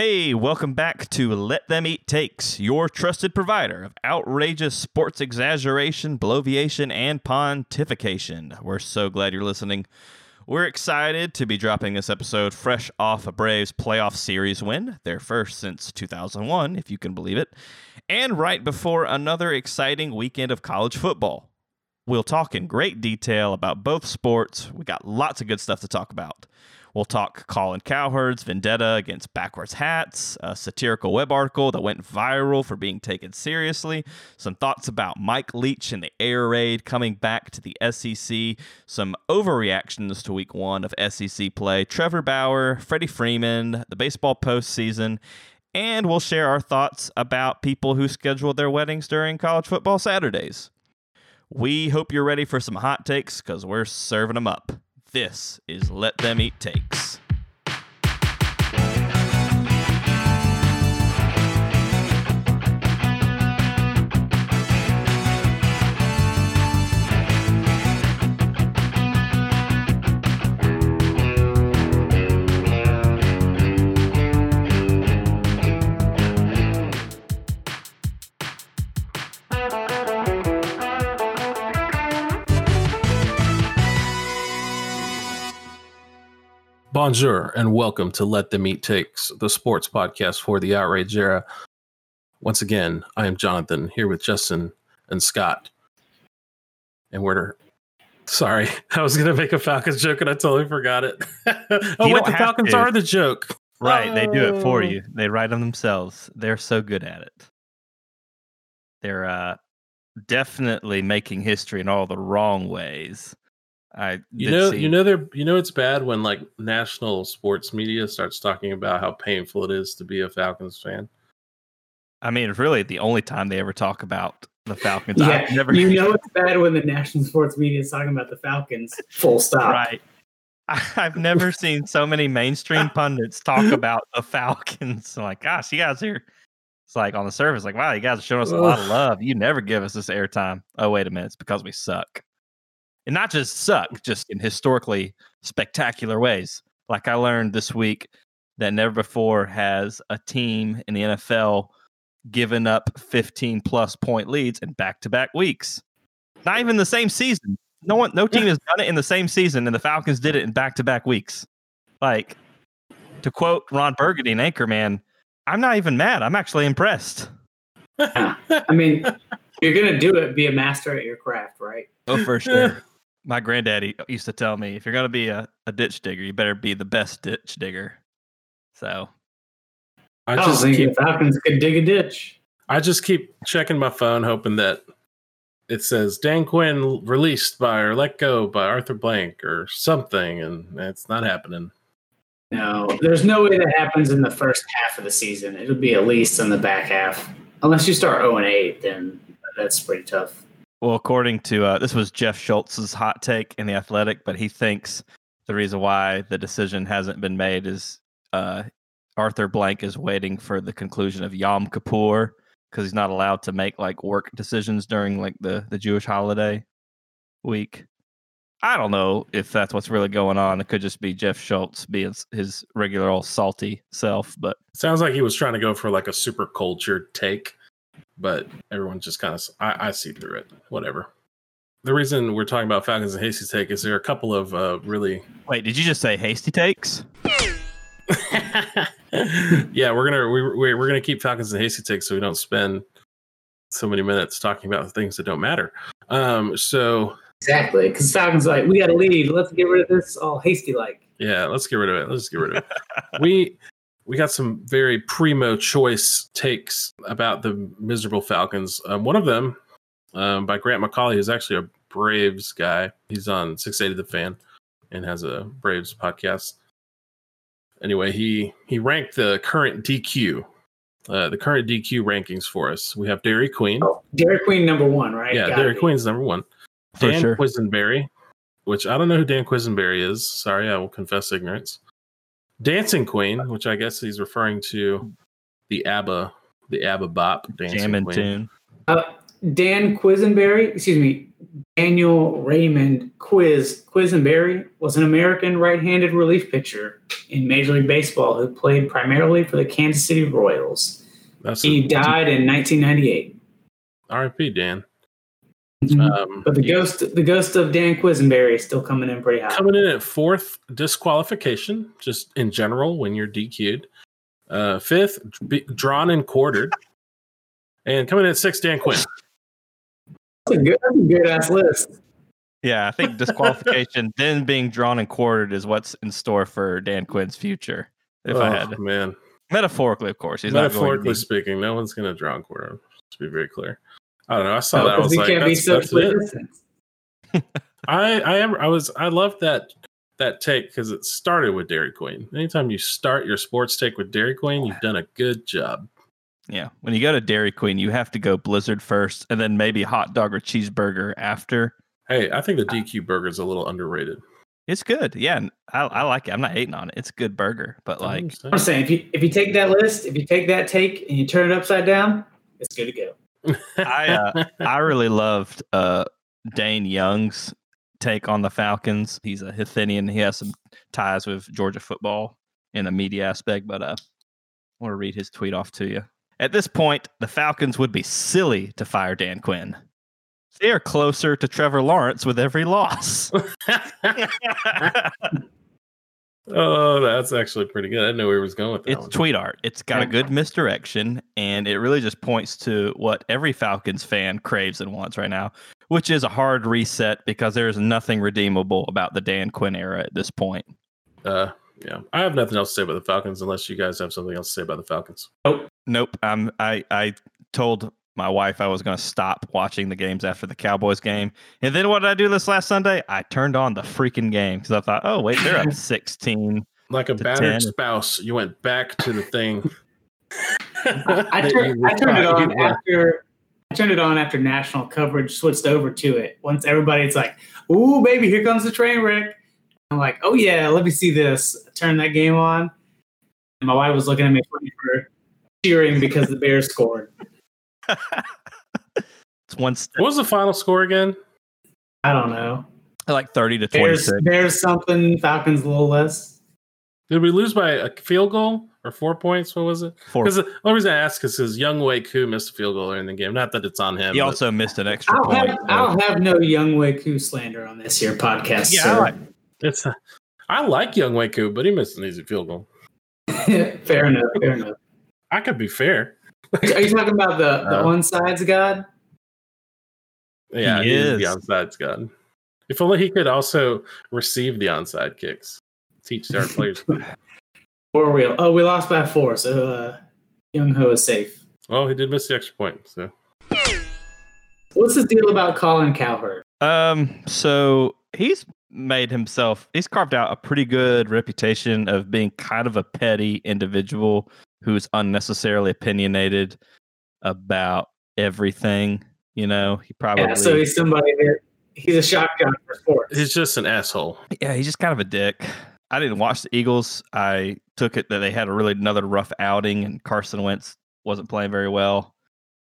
Hey, welcome back to Let Them Eat Takes, your trusted provider of outrageous sports exaggeration, bloviation, and pontification. We're so glad you're listening. We're excited to be dropping this episode fresh off a Braves playoff series win, their first since 2001, if you can believe it, and right before another exciting weekend of college football. We'll talk in great detail about both sports. We got lots of good stuff to talk about. We'll talk Colin Cowherd's vendetta against backwards hats, a satirical web article that went viral for being taken seriously, some thoughts about Mike Leach and the air raid coming back to the SEC, some overreactions to week one of SEC play, Trevor Bauer, Freddie Freeman, the baseball postseason, and we'll share our thoughts about people who scheduled their weddings during college football Saturdays. We hope you're ready for some hot takes because we're serving them up. This is Let Them Eat Takes. Bonjour and welcome to Let the Eat Takes, the sports podcast for the outrage era. Once again, I am Jonathan here with Justin and Scott. And we're sorry, I was gonna make a Falcons joke and I totally forgot it. oh, You wait, the Falcons to. are the joke. Right, they do it for Oh. you. They write them themselves. They're so good at it. They're uh, definitely making history in all the wrong ways. I You know, see- you know, they're you know it's bad when like national sports media starts talking about how painful it is to be a Falcons fan. I mean, really, the only time they ever talk about the Falcons. Yeah, I've never. you know it's bad when the national sports media is talking about the Falcons. Full stop. right. I- I've never seen so many mainstream pundits talk about the Falcons. I'm like, gosh, you guys are. It's like on the surface, like, wow, you guys are showing us a lot of love. You never give us this airtime. Oh, wait a minute, it's because we suck, and not just suck, mm. just in historically spectacular ways. Like I learned this week that never before has a team in the NFL given up 15 plus point leads in back to back weeks. Not even the same season. No one, no team has done it in the same season, and the Falcons did it in back to back weeks. Like to quote Ron Burgundy and Anchorman, I'm not even mad. I'm actually impressed. I mean, you're gonna do it, be a master at your craft, right? Oh, for sure. My granddaddy used to tell me, if you're gonna be a, a ditch digger, you better be the best ditch digger. So I I, just think keep the Falcons could dig a ditch. I just keep checking my phone, hoping that it says Dan Quinn released by or let go by Arthur Blank or something, and it's not happening. No, there's no way that happens in the first half of the season. It'll be at least in the back half, unless you start 0 and 8. Then that's pretty tough. Well, according to uh, this was Jeff Schultz's hot take in the Athletic, but he thinks the reason why the decision hasn't been made is uh, Arthur Blank is waiting for the conclusion of Yom Kippur because he's not allowed to make like work decisions during like the the Jewish holiday week. I don't know if that's what's really going on. It could just be Jeff Schultz being his regular old salty self, but Sounds like he was trying to go for like a super cultured take, but everyone just kind of I, I see through it. Whatever. The reason we're talking about Falcons and Hasty Take is there are a couple of uh, really wait, did you just say hasty takes? yeah, we're gonna we, we, we're gonna keep Falcons and Hasty Takes so we don't spend so many minutes talking about things that don't matter. Um, so Exactly, because Falcons are like we got to lead. Let's get rid of this all hasty like. yeah, let's get rid of it. Let's get rid of it. we we got some very primo choice takes about the miserable Falcons. Um, one of them um, by Grant McAuley, who's actually a Braves guy. He's on 680 The Fan and has a Braves podcast. Anyway, he he ranked the current DQ, uh, the current DQ rankings for us. We have Dairy Queen. Oh, Dairy Queen number one, right? yeah, Gotta Dairy be. Queen's number one. For Dan sure. Quisenberry, which I don't know who Dan Quisenberry is. Sorry, I will confess ignorance. Dancing Queen, which I guess he's referring to the ABBA, the ABBA bop Dancing Jamming Queen. tune. Uh, Dan Quisenberry, excuse me, Daniel Raymond Quiz Quisenberry was an American right-handed relief pitcher in Major League Baseball who played primarily for the Kansas City Royals. That's He died in 1998. R.I.P. Dan. Mhm. Um, But the he- ghost, the ghost of Dan Quisenberry is still coming in pretty high. coming in at fourth disqualification, just in general when you're DQ'd. Uh, fifth, be, drawn and quartered. And coming in at sixth, Dan Quinn. That's a good, that's a good ass list. Yeah, I think disqualification, then being drawn and quartered is what's in store for Dan Quinn's future. If I Oh, had man, metaphorically, of course, he's not going metaphorically to speaking, no one's going to draw and quarter. To be very clear, I don't know. I saw No, that. I 'cause was he like, can't be that's, that's socially it. I, I am. I was. I love that that take because it started with Dairy Queen. Anytime you start your sports take with Dairy Queen, you've done a good job. Yeah, when you go to Dairy Queen, you have to go Blizzard first, and then maybe hot dog or cheeseburger after. Hey, I think the DQ burger is a little underrated. It's good. Yeah, and I, I like it. I'm not hating on it. It's a good burger, but like. I'm saying if you if you take that list, if you take that take and you turn it upside down, it's good to go. I uh, I really loved uh, Dane Young's take on the Falcons. He's a Hithinian. He has some ties with Georgia football in a media aspect, but uh, I want to read his tweet off to you. At this point, the Falcons would be silly to fire Dan Quinn. They are closer to Trevor Lawrence with every loss. oh, that's actually pretty good. I didn't know where he was going with that. it's one. tweet art. It's got a good misdirection, and it really just points to what every Falcons fan craves and wants right now, which is a hard reset because there is nothing redeemable about the Dan Quinn era at this point. Uh, yeah, I have nothing else to say about the Falcons unless you guys have something else to say about the Falcons. Oh nope. Um, I I told my wife I was going to stop watching the games after the Cowboys game, and then what did I do this last Sunday? I turned on the freaking game because I thought, oh wait, they're up sixteen. Like a battered 10. spouse, you went back to the thing. I, I, that turned, I turned it on after I turned it on after national coverage switched over to it. Once everybody's like, "Ooh, baby, here comes the train wreck," I'm like, "Oh yeah, let me see this." Turn that game on, and my wife was looking at me for cheering because the Bears scored. It's one step, What was the final score again? I don't know. like thirty to twenty There's, six. Something, Falcons a little less. Did we lose by a field goal or four points? What was it? Four. Because the only reason I ask is because Younghoe Koo missed a field goal in the game. Not that it's on him. He also missed an extra I'll point. have, I'll have no Younghoe Koo slander on this here podcast. Yeah, I like- it's. I like Younghoe Koo, but he missed an easy field goal. fair enough. Fair enough. I could be fair. Are you talking about the the Uh, onsides god? Yeah, He he is the is. onside god. If only he could also receive the onside kicks. Teach our players. Or we oh we lost by four, so uh, Younghoe is safe. well, he did miss the extra point. So What's the deal about Colin Cowherd? Um, so he's made himself he's carved out a pretty good reputation of being kind of a petty individual who's unnecessarily opinionated about everything. You know, he probably Yeah, so he's somebody that he's a shotgun for sports. he's just an asshole. yeah, he's just kind of a dick. I didn't watch the Eagles. I took it that they had a really another rough outing and Carson Wentz wasn't playing very well.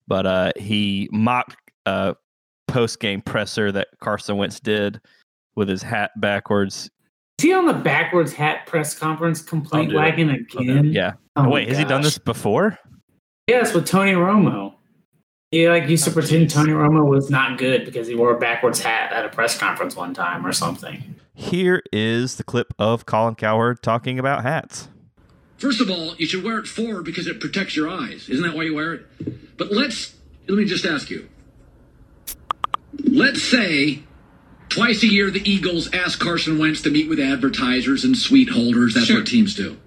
But uh he mocked a post game presser that Carson Wentz did with his hat backwards. Is he on the backwards hat press conference complaint oh, do it. wagon again? Yeah. Oh my Wait, has he done this before? Yes, with Tony Romo. He like used to Oh, pretend jeez. Tony Romo was not good because he wore a backwards hat at a press conference one time or something. Here is the clip of Colin Cowherd talking about hats. First of all, you should wear it forward because it protects your eyes. Isn't that why you wear it? But let's let me just ask you. Let's say twice a year the Eagles ask Carson Wentz to meet with advertisers and suite holders. That's what teams do.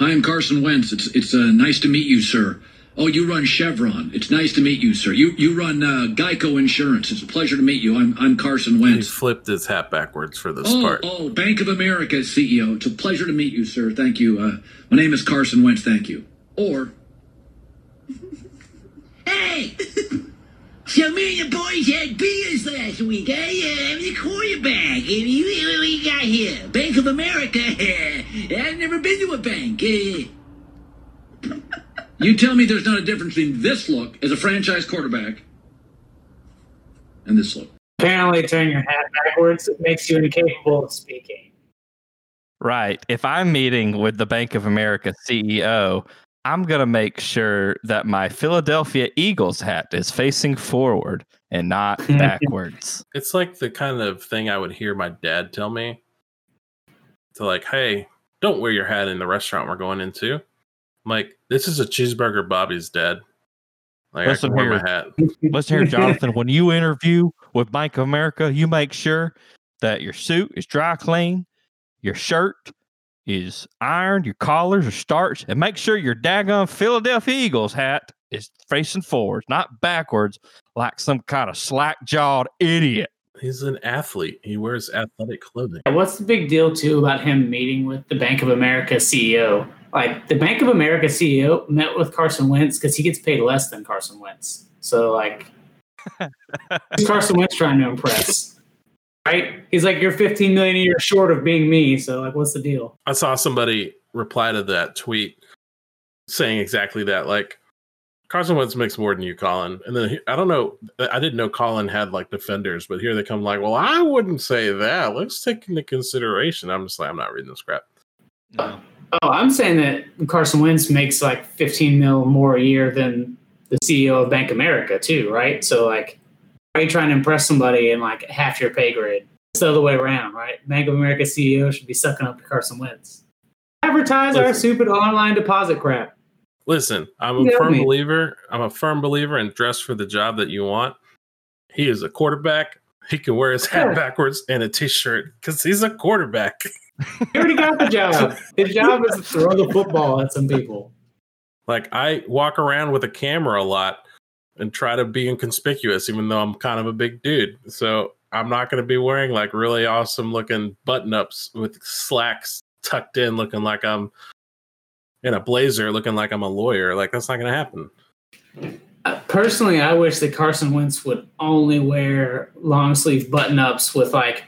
Hi, I'm Carson Wentz. It's it's uh, nice to meet you, sir. Oh, you run Chevron. It's nice to meet you, sir. You you run uh, Geico Insurance. It's a pleasure to meet you. I'm I'm Carson Wentz. He Wentz. flipped his hat backwards for this Oh, part. oh, Bank of America CEO. It's a pleasure to meet you, sir. Thank you. Uh, my name is Carson Wentz. Thank you. Or, Hey! So me and the boys had beers last week, eh? Yeah, I'm the quarterback. And you, what we got here? Bank of America. I've never been to a bank. Uh, you tell me there's not a difference between this look as a franchise quarterback and this look. Apparently, turning your hat backwards makes you incapable of speaking. Right. If I'm meeting with the Bank of America CEO, I'm going to make sure that my Philadelphia Eagles hat is facing forward and not backwards. It's like the kind of thing I would hear my dad tell me. To like, hey, don't wear your hat in the restaurant we're going into. I'm like, this is a cheeseburger Bobby's dad. Like Listen I can wear here. my hat. Listen here, Jonathan, when you interview with Bank of America, you make sure that your suit is dry clean, your shirt is ironed, your collars are starched, and make sure your daggone Philadelphia Eagles hat is facing forwards, not backwards, like some kind of slack jawed idiot. He's an athlete. He wears athletic clothing. What's the big deal too about him meeting with the Bank of America CEO? Like the Bank of America CEO met with Carson Wentz because he gets paid less than Carson Wentz. So like, who's Carson Wentz trying to impress? Right? He's like, you're 15 million a year short of being me. So like, what's the deal? I saw somebody reply to that tweet saying exactly that. Like Carson Wentz makes more than you, Colin. And then he- I don't know. I didn't know Colin had like defenders, but here they come like, well, I wouldn't say that. Let's take into consideration. I'm just like, I'm not reading this crap. No. Oh, oh I'm saying that Carson Wentz makes like 15 mil more a year than the CEO of Bank America too, right? So like, are you trying to impress somebody in like half your pay grade? It's the other way around, right? Bank of America CEO should be sucking up to Carson Wentz. Advertise our Listen. stupid online deposit crap. Listen, I'm a You know firm me. believer. I'm a firm believer in dress for the job that you want. He is a quarterback. He can wear his hat backwards and a t-shirt because he's a quarterback. He already got the job. His job is to throw the football at some people. Like I walk around with a camera a lot and try to be inconspicuous, even though I'm kind of a big dude. So I'm not going to be wearing like really awesome looking button ups with slacks tucked in, looking like I'm in a blazer, looking like I'm a lawyer. Like that's not going to happen. Uh, Personally, I wish that Carson Wentz would only wear long sleeve button ups with like,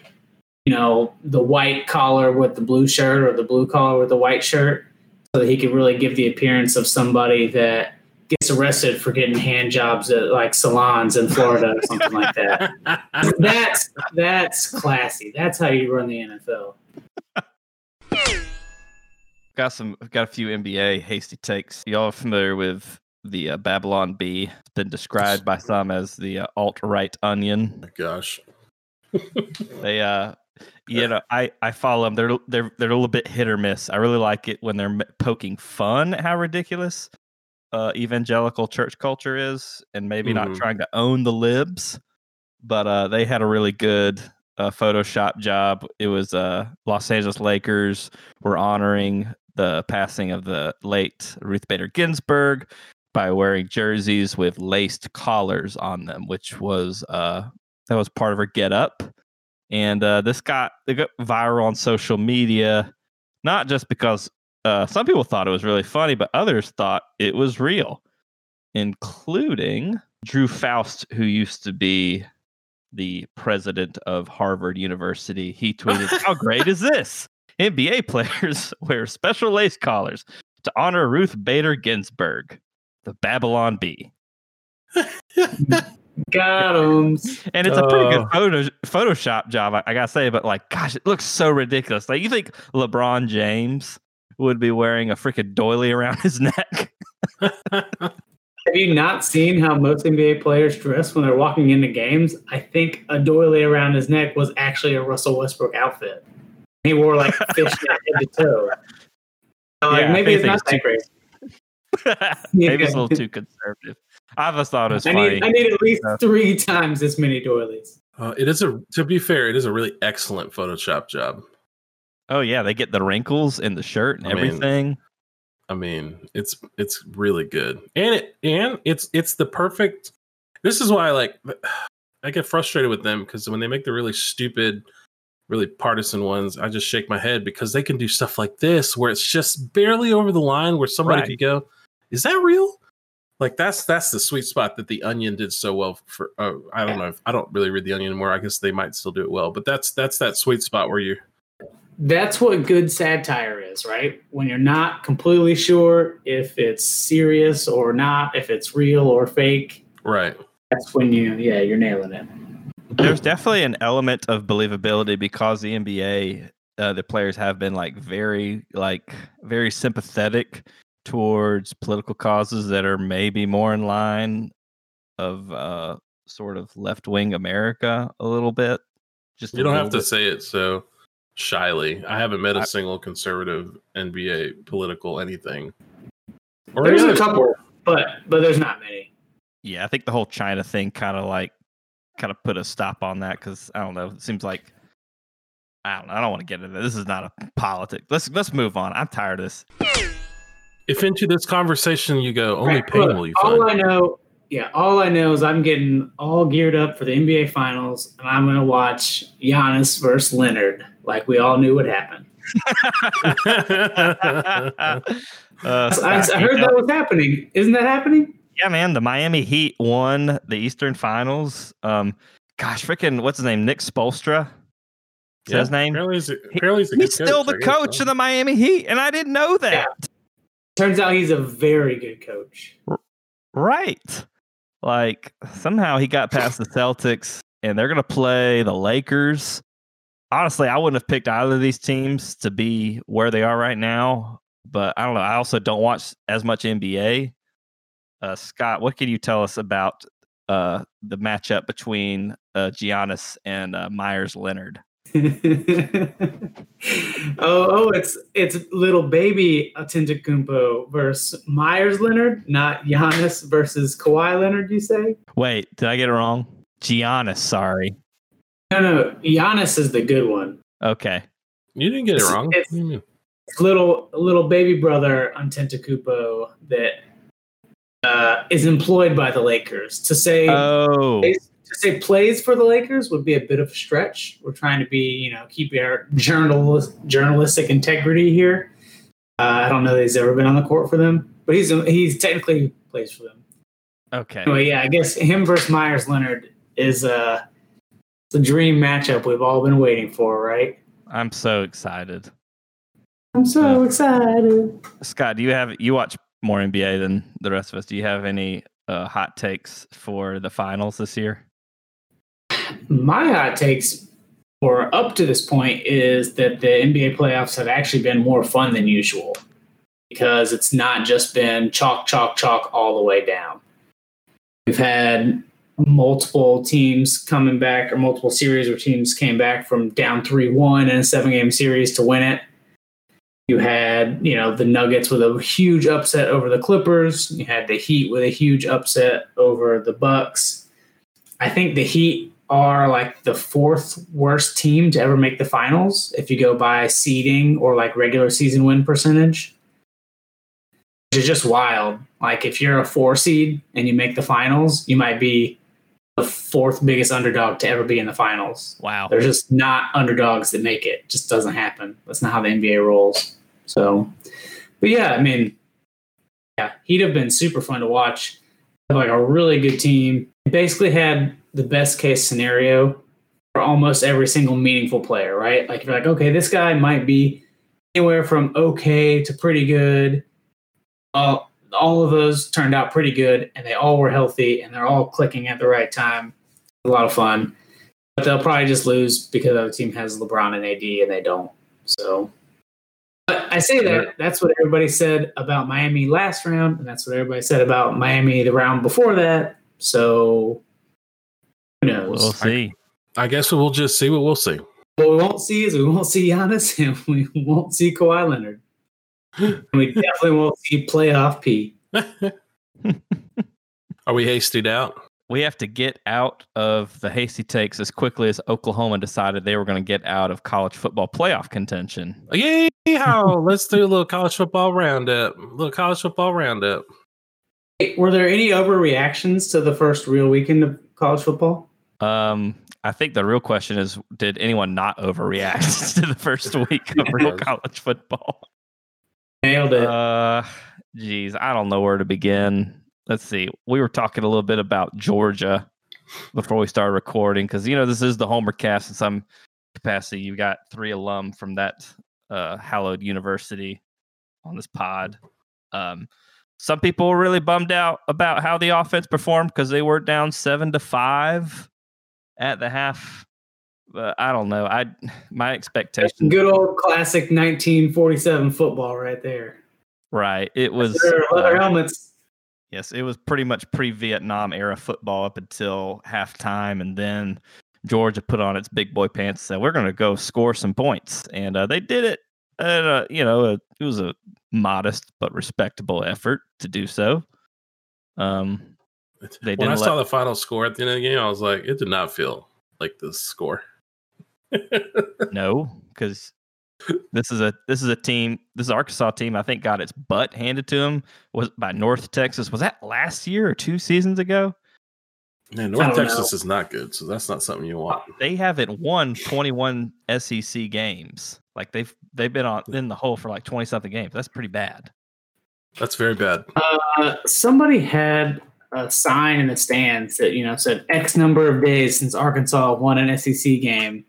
you know, the white collar with the blue shirt or the blue collar with the white shirt, so that he could really give the appearance of somebody that gets arrested for getting hand jobs at like salons in Florida or something like that. That's that's classy. That's how you run the NFL. Got some, got a few NBA hasty takes. Y'all are familiar with the uh, Babylon Bee? It's been described by some as the uh, alt right onion. my gosh. They, uh, you know, I I follow them. They're they're they're a little bit hit or miss. I really like it when they're poking fun at how ridiculous uh, evangelical church culture is, and maybe not Mhm. trying to own the libs. But uh, they had a really good uh, Photoshop job. It was uh, Los Angeles Lakers were honoring the passing of the late Ruth Bader Ginsburg by wearing jerseys with laced collars on them, which was uh, that was part of her get up. And uh, this got it got viral on social media, not just because uh, some people thought it was really funny, but others thought it was real, including Drew Faust, who used to be the president of Harvard University. He tweeted, How great is this? NBA players wear special lace collars to honor Ruth Bader Ginsburg, the Babylon Bee. Got 'em. And it's a pretty Oh. good photo, Photoshop job, I, I gotta say. But like, gosh, it looks so ridiculous. Like, you think LeBron James would be wearing a freaking doily around his neck? Have you not seen how most NBA players dress when they're walking into games? I think a doily around his neck was actually a Russell Westbrook outfit. He wore like fishnet head to toe. So, like, Yeah, maybe it's not think that crazy. Maybe it's a little too conservative. I just thought it was I funny. need, I need at least three times as many doilies. Uh, it is a to be fair, it is a really excellent Photoshop job. Oh yeah, they get the wrinkles in the shirt and I mean, everything. I mean, it's it's really good, and it and it's it's the perfect. This is why I like. I get frustrated with them because when they make the really stupid, really partisan ones, I just shake my head because they can do stuff like this where it's just barely over the line, where somebody Right. could go, "Is that real?" Like that's that's the sweet spot that the Onion did so well for. Uh, I don't know. If, I don't really read the Onion anymore. I guess they might still do it well, but that's that's that sweet spot where you That's what good satire is, right? When you're not completely sure if it's serious or not, if it's real or fake. right. That's when you, yeah, you're nailing it. there's definitely an element of believability because the NBA, uh, the players have been like very, like very sympathetic towards political causes that are maybe more in line of uh, sort of left wing America a little bit. Just you don't have little to say it so shyly. I haven't met a I- single conservative NBA political anything. Or There's a couple, sport. but but there's not many. Yeah, I think the whole China thing kind of like kind of put a stop on that because I don't know. It seems like I don't know. I don't want to get into this. Is not a politic. Let's let's move on. I'm tired of this. If into this conversation you go, only Right, pain look, will you all find. I know, yeah, all I know is I'm getting all geared up for the NBA Finals, and I'm gonna watch Giannis versus Leonard, like we all knew would happen. Uh, I, I heard that was happening. Isn't that happening? Yeah, man. The Miami Heat won the Eastern Finals. Um, gosh, freaking, what's his name? Nick Spoelstra. Is that his name? Apparently he's a, apparently he's a He's good still coach, the coach so. of the Miami Heat, and I didn't know that. Yeah. Turns out he's a very good coach. Right. Like somehow he got past the Celtics and they're going to play the Lakers. Honestly, I wouldn't have picked either of these teams to be where they are right now, but I don't know. I also don't watch as much NBA. Uh, Scott, what can you tell us about uh, the matchup between uh, Giannis and uh, Meyers Leonard? oh, oh, it's it's little baby Antetokounmpo versus Meyers Leonard, not Giannis versus Kawhi Leonard. You say? Wait, did I get it wrong? Giannis, sorry. No, no, Giannis is the good one. Okay. You didn't get it wrong. it's- What do little little baby brother Antetokounmpo that uh, is employed by the Lakers to say Oh, to say plays for the Lakers would be a bit of a stretch. We're trying to be you know keep our journalist journalistic integrity here. Uh, I don't know that he's ever been on the court for them, but he's he's technically plays for them. okay. Anyway, yeah, I guess him versus Meyers Leonard is uh, the dream matchup we've all been waiting for, right? I'm so excited. I'm so excited. Scott, do you have you watch more NBA than the rest of us? Do you have any uh, hot takes for the finals this year? My hot takes or up to this point is that the NBA playoffs have actually been more fun than usual because it's not just been chalk, chalk, chalk all the way down. We've had multiple teams coming back or multiple series where teams came back from down 3 1 in a seven game series to win it. You had, you know, the Nuggets with a huge upset over the Clippers. You had the Heat with a huge upset over the Bucks. I think the Heat are like the fourth worst team to ever make the finals if you go by seeding or like regular season win percentage. Which is just wild. Like if you're a four seed and you make the finals, you might be the fourth biggest underdog to ever be in the finals. Wow. They're just not underdogs that make it. Just doesn't happen. That's not how the NBA rolls. So, but yeah, I mean, yeah, he'd have been super fun to watch. Like a really good team. Basically had the best case scenario for almost every single meaningful player, right? Like you're like, okay, this guy might be anywhere from okay to pretty good. All all of those turned out pretty good, and they all were healthy, and they're all clicking at the right time. A lot of fun but they'll probably just lose because the other team has LeBron and AD and they don't. So, but I say that that's what everybody said about Miami last round, and that's what everybody said about Miami the round before that. So, who knows? We'll see. I guess we'll just see what we'll see. What we won't see is we won't see Giannis and we won't see Kawhi Leonard. And we definitely won't see playoff P. Are we hastied out? We have to get out of the hasty takes as quickly as Oklahoma decided they were going to get out of college football playoff contention. Yeah, how? let's do a little college football roundup. A little college football roundup. Were there any overreactions to the first real weekend of college football? Um, I think the real question is, did anyone not overreact to the first week of real college football? Nailed it. Uh, geez, I don't know where to begin. Let's see. We were talking a little bit about Georgia before we started recording because you know this is the Homer cast in some capacity. You got three alum from that uh, hallowed university on this pod. Um, some people were really bummed out about how the offense performed because they were down seven to five at the half. But I don't know. I my expectation. Good old classic 1947 football right there. Right. It was Their leather uh, helmets. Yes, it was pretty much pre-Vietnam era football up until halftime, and then Georgia put on its big boy pants and said, "We're going to go score some points," and uh, they did it. And uh, you know, it was a modest but respectable effort to do so. Um, they when I didn't saw let- the final score at the end of the game, I was like, it did not feel like this score. no, because this is a this is a team. This is Arkansas team. I think got its butt handed to them was by North Texas. Was that last year or two seasons ago? Man, North Texas know. is not good, so that's not something you want. they haven't won 21 SEC games. Like they've they've been on in the hole for like 20 something games. That's pretty bad. That's very bad. Uh, somebody had a sign in the stands that you know said X number of days since Arkansas won an SEC game.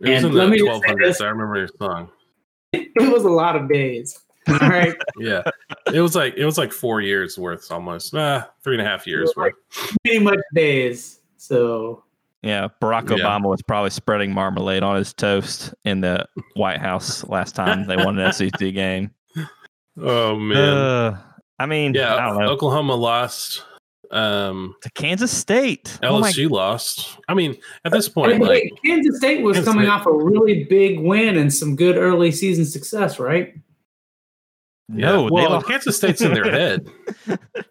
It was And in let the me 1200s. I remember your song. It was a lot of days. All right, Yeah, it was like it was like four years worth, almost. Nah, three and a half years Like- worth. pretty much days. So Yeah, Barack Yeah. Obama was probably spreading marmalade on his toast in the White House last time they won an SEC game. Oh man, Uh, I mean, yeah. I don't know. Oklahoma lost. Um, To Kansas State. Oh LSU lost. I mean, at this Hey, point, but like Kansas State was Kansas coming State- off a really big win and some good early season success, right? No, yeah. they well, lost- Kansas State's in their head.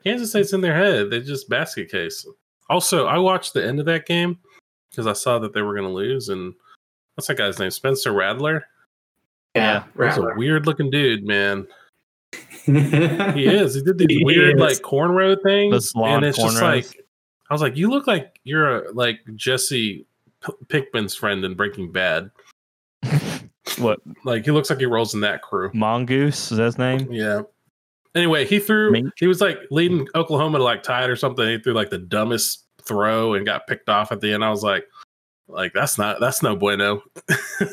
Kansas State's in their head. They just basket case. Also, I watched the end of that game because I saw that they were going to lose. And what's that guy's name? Spencer Rattler. Yeah, He's a weird looking dude, man. He is. He did these He weird is. like cornrow things, and it's just like I was like, you look like you're a, like Jesse P- Pinkman's friend in Breaking Bad. what Like he looks like he rolls in that crew. mongoose is that his name? Yeah. Anyway, he threw. Mink. He was like leading Oklahoma to like tie it or something. He threw like the dumbest throw and got picked off at the end. I was like, like that's not that's no bueno.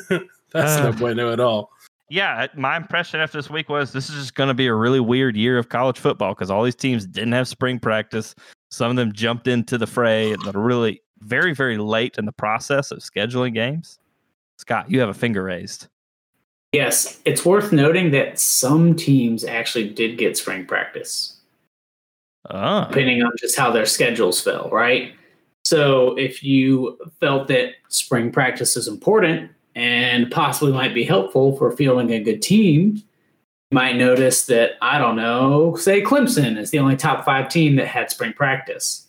that's no Uh. bueno at all. Yeah, my impression after this week was this is just going to be a really weird year of college football because all these teams didn't have spring practice. Some of them jumped into the fray at the really very very late in the process of scheduling games. Scott, you have a finger raised. Yes, it's worth noting that some teams actually did get spring practice, Oh, depending on just how their schedules fell, right? So if you felt that spring practice is important and possibly might be helpful for fielding a good team, you might notice that, I don't know, say Clemson is the only top five team that had spring practice.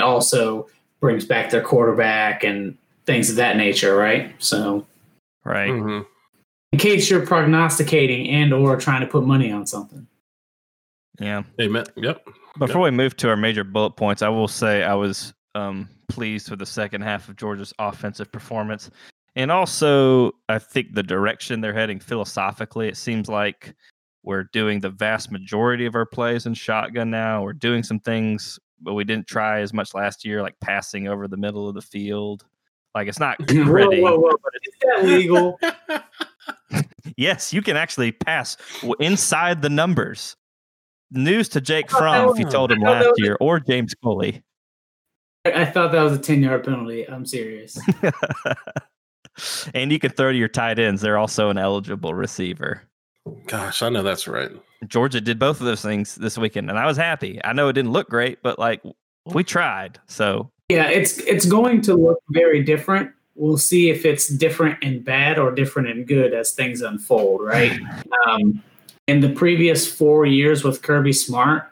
It also brings back their quarterback and things of that nature, right? So right. Mhm. in case you're prognosticating and or trying to put money on something. Yeah. Amen. Yep. Before we move to our major bullet points, I will say I was um, pleased with the second half of Georgia's offensive performance. And also, I think the direction they're heading philosophically, it seems like we're doing the vast majority of our plays in shotgun now. We're doing some things, but we didn't try as much last year, like passing over the middle of the field. Like it's not pretty. Whoa, whoa, whoa. Is that legal? Yes, you can actually pass inside the numbers. News to Jake thought Fromm if you told him I thought that last year, or James Coley. I thought that was a 10 yard penalty. I'm serious. and you can throw to your tight ends. They're also an eligible receiver. Gosh, I know that's right. Georgia did both of those things this weekend, and I was happy. I know it didn't look great, but like we tried. So Yeah, it's it's going to look very different. We'll see if it's different and bad or different and good as things unfold, right? Um, in the previous four years with Kirby Smart,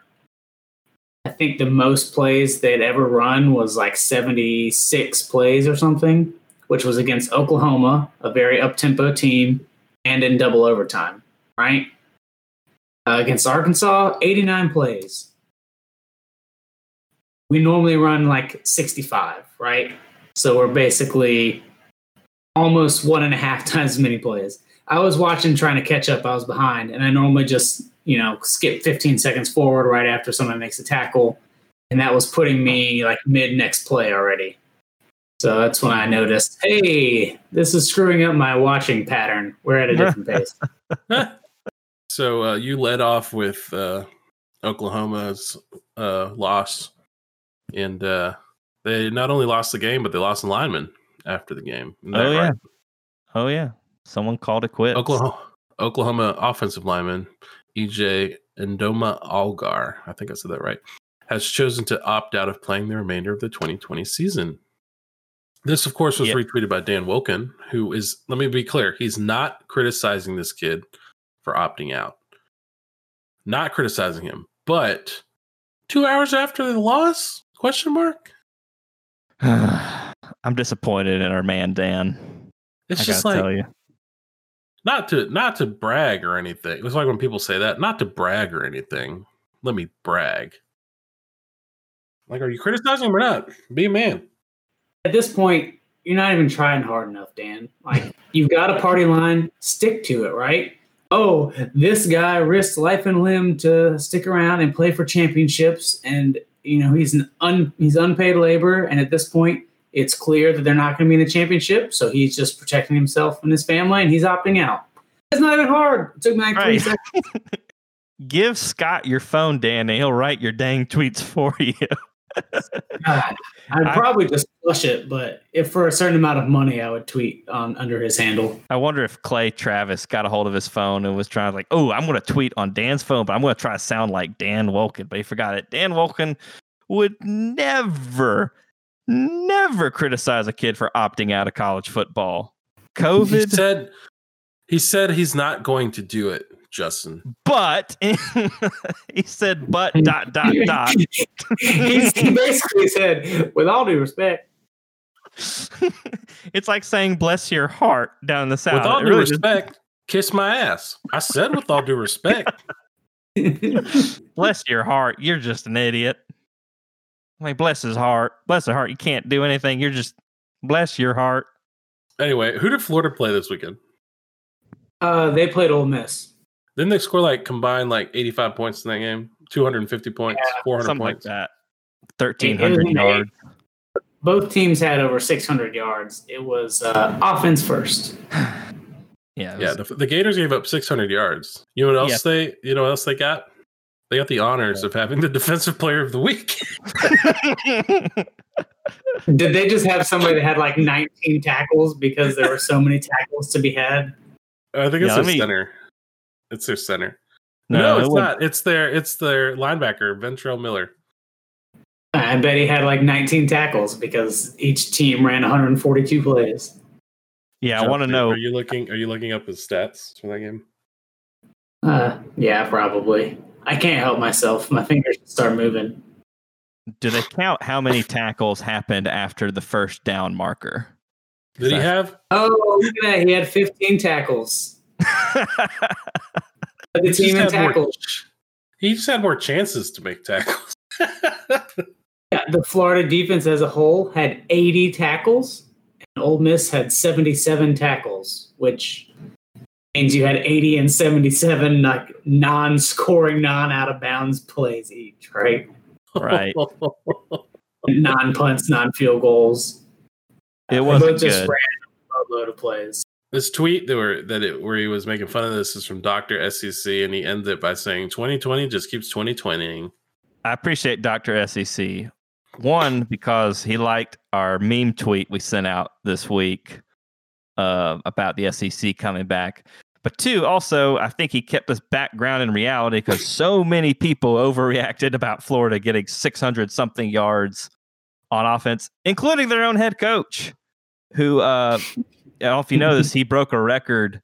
I think the most plays they'd ever run was like 76 plays or something, which was against Oklahoma, a very up tempo team, and in double overtime, right? Uh, against Arkansas, 89 plays we normally run like 65, right? So we're basically almost one and a half times as many plays. I was watching trying to catch up. I was behind, and I normally just, you know, skip 15 seconds forward right after someone makes a tackle. And that was putting me like mid next play already. So that's when I noticed, hey, this is screwing up my watching pattern. We're at a different pace. So uh, you led off with uh, Oklahoma's uh, loss, and uh, They not only lost the game, but they lost a lineman after the game. Isn't Oh yeah. right? Oh yeah. Someone called it quits. Oklahoma Oklahoma offensive lineman EJ Ndoma-Ogar, I think I said that right, has chosen to opt out of playing the remainder of the 2020 season. This, of course, was Yeah. retweeted by Dan Wolken, who is, let me be clear, he's not criticizing this kid for opting out. Not criticizing him. But two hours after the loss? Question mark? I'm disappointed in our man Dan. It's I just like tell you. not to not to brag or anything. It's like when people say that, not to brag or anything. Let me brag. Like, are you criticizing him or not? Be a man. At this point, you're not even trying hard enough, Dan. Like you've got a party line, stick to it, right? Oh, this guy risked life and limb to stick around and play for championships, and you know he's an un, he's unpaid labor, and at this point, it's clear that they're not going to be in the championship, so he's just protecting himself and his family, and he's opting out. It's not even hard. It took me like three Right. seconds. Give Scott your phone, Dan, and he'll write your dang tweets for you. God, I'd I- probably just flush it, but if for a certain amount of money, I would tweet on under his handle. I wonder if Clay Travis got a hold of his phone and was trying to like, oh, I'm going to tweet on Dan's phone, but I'm going to try to sound like Dan Wolken. But he forgot it. Dan Wolken would never, never criticize a kid for opting out of college football. He COVID, said he said he's not going to do it, Justin. but he said, but dot dot dot. He's, he basically said, with all due respect, it's like saying "bless your heart" down in the south. with all It due really just- respect, kiss my ass. I said with all due respect. bless your heart. You're just an idiot. Like bless his heart. Bless his heart. You can't do anything. You're just bless your heart. anyway, who did Florida play this weekend? uh, they played Ole Miss. Didn't they score like combined like 85 points in that game? 250 points, 400 Something like points. that. It Thirteen was yards. Both teams had over 600 yards. It was uh, offense first. Yeah. it Yeah, the, the Gators gave up 600 yards. You know what else they? You know what else they got? They got the honors of having the defensive player of the week. Did they just have somebody that had like 19 tackles because there were so many tackles to be had? I think it's Yeah, their let me- center. It's their center. no, No, it's wasn't- It's their it's their linebacker, Ventrell Miller. I bet he had like 19 tackles because each team ran 142 plays. Yeah, I want to know. Are you looking? Are you looking up his stats for that game? Uh, yeah, probably. I can't help myself. My fingers start moving. Do they count how many tackles happened after the first down marker? Did he have? Oh, look at that. He had 15 tackles. The he just team in had more- tackles. he just had more chances to make tackles. Yeah, the Florida defense as a whole had 80 tackles, and Ole Miss had 77 tackles, which means you had 80 and 77 like non-scoring, non-out of bounds plays each, right? Right. Non-punts, non-field goals. It wasn't both just good. ran a load of plays. This tweet that were that it where he was making fun of this is from Doctor SEC, and he ended it by saying, "2020 just keeps 2020." I appreciate Dr. SEC. One, because he liked our meme tweet we sent out this week uh, about the SEC coming back. But two, also, I think he kept us background in reality because so many people overreacted about Florida getting 600 something yards on offense, including their own head coach, who, uh, I don't know if you know this, he broke a record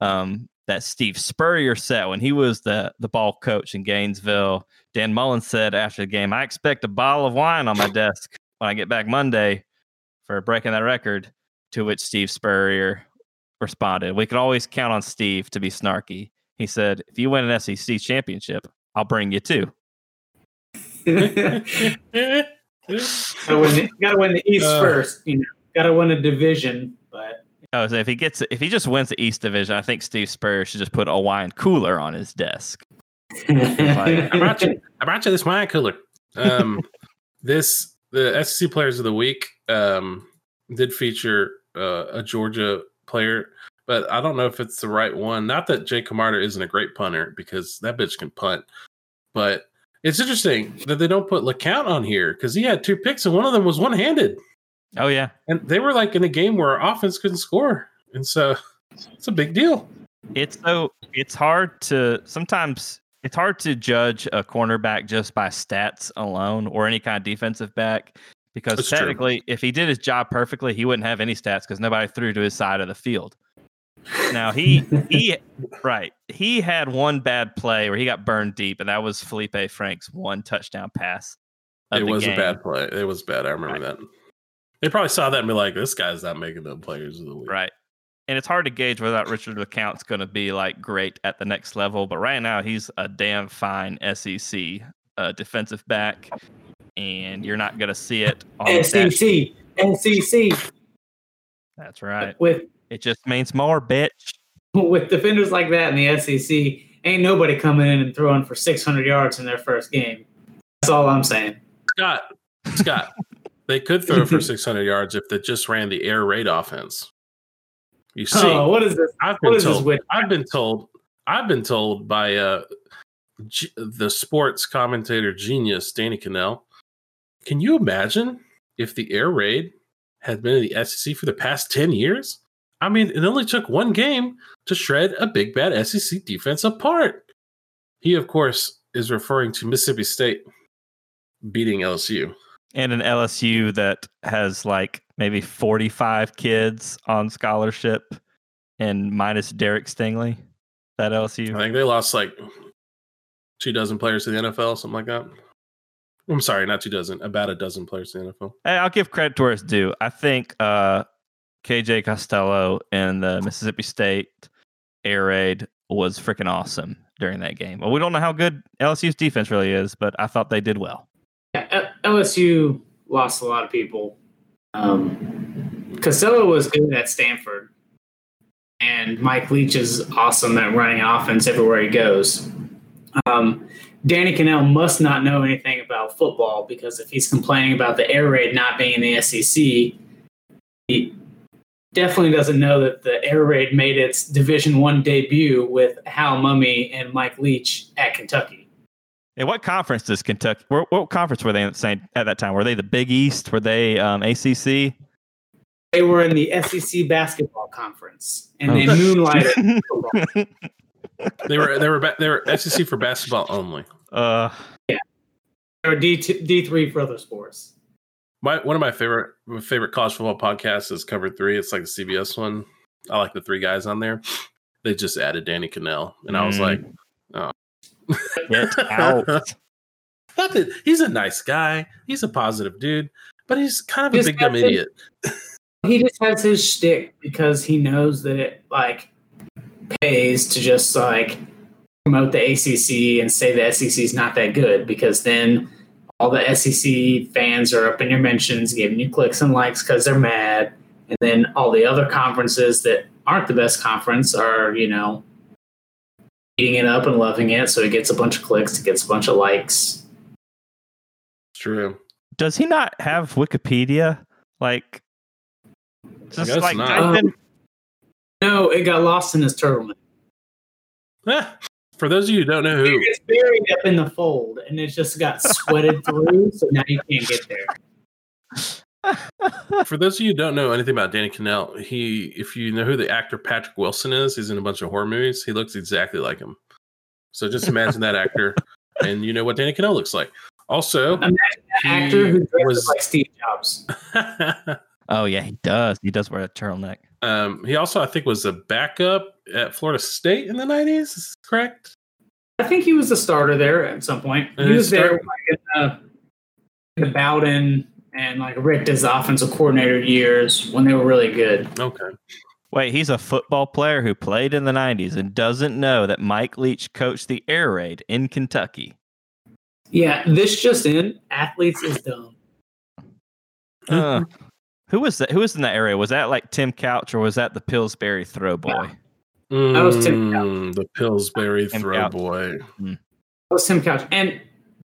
um, that Steve Spurrier set when he was the, the ball coach in Gainesville. Dan Mullen said after the game, I expect a bottle of wine on my desk when I get back Monday for breaking that record. To which Steve Spurrier responded, We can always count on Steve to be snarky. He said, If you win an SEC championship, I'll bring you two. gotta, win the, gotta win the East Uh. first, you know. Gotta win a division, but Oh, so if he gets if he just wins the East Division, I think Steve Spurrier should just put a wine cooler on his desk. I brought you. I brought you this wine cooler. Um, this the SEC Players of the Week um, did feature uh, a Georgia player, but I don't know if it's the right one. Not that Jay Camarda isn't a great punter because that bitch can punt, but It's interesting that they don't put LeCounte on here because he had two picks and one of them was one handed. Oh yeah, And they were like in a game where offense couldn't score. And so it's a big deal. it's so it's hard to sometimes it's hard to judge a cornerback just by stats alone or any kind of defensive back because That's true. technically if he did his job perfectly he wouldn't have any stats because nobody threw to his side of the field now he he right he had one bad play where he got burned deep and that was Feleipe Franks' one touchdown pass It was game. a bad play. It was bad. I remember that. They probably saw that and be like, this guy's not making the players of the week. Right. And it's hard to gauge whether that Richard LeCounte's going to be like great at the next level. But right now, he's a damn fine SEC uh, defensive back. And you're not going to see it on the SEC, SEC That's right. with It just means more, bitch. with defenders like that in the SEC, ain't nobody coming in and throwing for 600 yards in their first game. That's all I'm saying. Scott, Scott, they could throw for 600 yards if they just ran the air raid offense. You see, oh, what is this? I've what been is this told. with- I've been told. I've been told by uh, G- the sports commentator genius Danny Kanell. Can you imagine if the air raid had been in the SEC for the past 10 years? I mean, it only took one game to shred a big bad SEC defense apart. He, of course, is referring to Mississippi State beating LSU. And an LSU that has like maybe 45 kids on scholarship and minus Derek Stingley. That LSU. I think they lost like two dozen players to the NFL, something like that. I'm sorry, not two dozen, about a dozen players to the NFL. Hey, I'll give credit to where it's due. I think uh, KJ Costello and the Mississippi State air raid was freaking awesome during that game. Well, we don't know how good LSU's defense really is, but I thought they did well. Yeah, L- LSU lost a lot of people. Um, was good at Stanford, and Mike Leach is awesome at running offense everywhere he goes. Um, Danny Kanell must not know anything about football because if he's complaining about the air raid not being in the SEC, he definitely doesn't know that the air raid made its Division One debut with Hal Mumme and Mike Leach at Kentucky. And what conference does Kentucky? What, what conference were they in saying at that time? Were they the Big East? Were they um, ACC? They were in the SEC basketball conference, and Oh. they moonlighted. They were they were ba- they were SEC for basketball only. uh, They were D D three for other sports. My one of my favorite my favorite college football podcasts is Cover Three. It's like the CBS one. I like the three guys on there. They just added Danny Kanell, and I was Mm. like, oh. Get out. Not that he's a nice guy. He's a positive dude, but he's kind of a big dumb got idiot. He just has his shtick because he knows that it like pays to just like promote the ACC and say the SEC is not that good because then all the SEC fans are up in your mentions giving you clicks and likes because they're mad, and then all the other conferences that aren't the best conference are you know eating it up and loving it, so he gets a bunch of clicks, he gets a bunch of likes. It's true. Does he not have Wikipedia? Like, just guess like not. type No, it got lost in his turtleneck. Eh, for those of you who don't know who, It's buried up in the fold, and it just got sweated through, so now you can't get there. for those of you who don't know anything about Danny Kanell, he if you know who the actor Patrick Wilson is, he's in a bunch of horror movies. He looks exactly like him. So just imagine that actor, and you know what Danny Kanell looks like. Also, Imagine he An actor who was like Steve Jobs. oh yeah, he does. He does wear a turtleneck. um, he also I think was a backup at Florida State in the nineties. Is this correct? I think he was a starter there at some point. And he he was there started- like, in uh, the Bowden and like Richt as offensive coordinator years when they were really good. Okay. Wait, he's a football player who played in the 90s and doesn't know that Mike Leach coached the air raid in Kentucky. Yeah, this just in: athletes is dumb. Uh, who was that? Who was in that area? Was that like Tim Couch or was that the Pillsbury throw boy? That was Tim Couch. Mm, the Pillsbury Tim throw Couch. boy. That was Tim Couch. And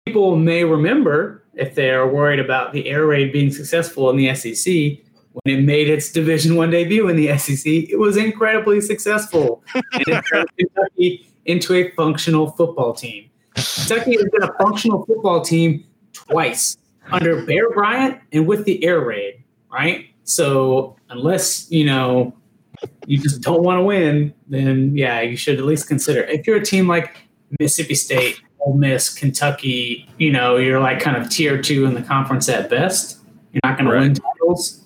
people may remember if they're worried about the air raid being successful in the SEC. When it made its Division One debut in the SEC, it was incredibly successful, and it turned Kentucky into a functional football team. Kentucky has been a functional football team twice under Bear Bryant and with the air raid, right? So unless you know you just don't want to win, then yeah, you should at least consider. If you're a team like Mississippi State, Ole Miss, Kentucky, you know, you're like kind of tier two in the conference at best. You're not going Right. to win titles,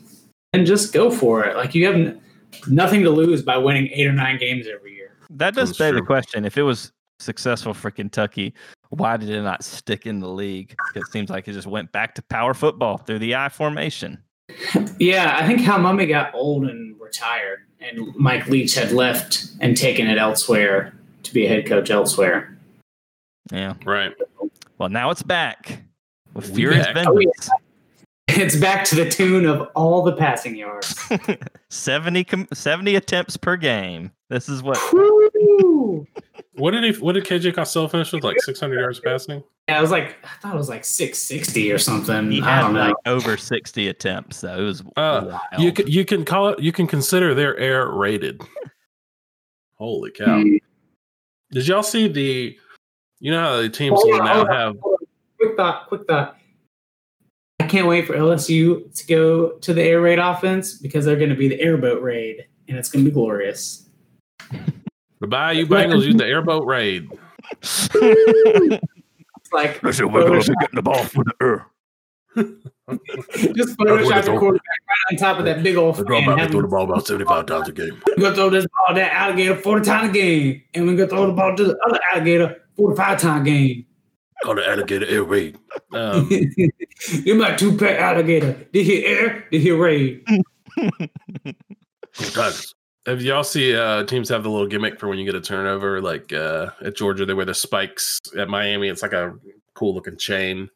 and just go for it. Like you have n- nothing to lose by winning eight or nine games every year. That does That's beg the question. If it was successful for Kentucky, why did it not stick in the league? It seems like it just went back to power football through the I formation. Yeah, I think Hal Mumme got old and retired, and Mike Leach had left and taken it elsewhere to be a head coach elsewhere. Yeah. Right. Well, now it's back with furious back. Oh, yeah. vengeance. It's back to the tune of all the passing yards. 70, com- 70 attempts per game. This is what What did he? What did KJ Costello finish with? Like 600 yards passing. Yeah, I was like, I thought it was like 660 or something. he I had don't know. like over 60 attempts. So it was Uh, wild. You can you can call it. You can consider their air rated. Holy cow! Hmm. Did y'all see the? You know how the teams Hold will now oh, hold on, have. Quick thought, quick thought. I can't wait for LSU to go to the air raid offense because they're going to be the airboat raid, and it's going to be glorious. Goodbye, you Bengals. Use the airboat raid. It's like Photoshop, getting the ball for the air. just Photoshop the quarterback right on top of that big old fan. have him- ball about 75 times a game. We're gonna throw this ball to that alligator 40 times a game. And we're gonna throw the ball to the other alligator 45 five time game. Call the alligator air raid. Um, You're my two pet alligator. Did he air? Did he raid? Have y'all see uh, teams have the little gimmick for when you get a turnover? Like uh, at Georgia, they wear the spikes. At Miami, it's like a cool looking chain.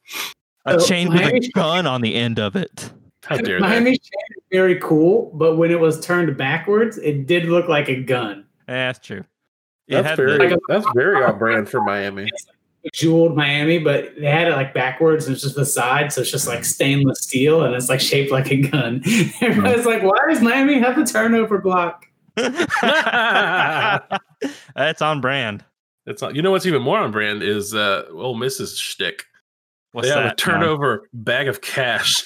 A So, chain with a gun on the end of it. How dare they? Miami's chain is very cool, but when it was turned backwards, it did look like a gun. Yeah, that's true. It That's had very the- that's very on brand for Miami. Jeweled Miami, but they had it like backwards and it's just the side, so it's just like stainless steel and it's like shaped like a gun. Everybody's like, why does Miami have a turnover block? that's on brand. It's not. You know what's even more on brand is uh, Ole Miss's shtick. What's they have that? a turnover bag of cash,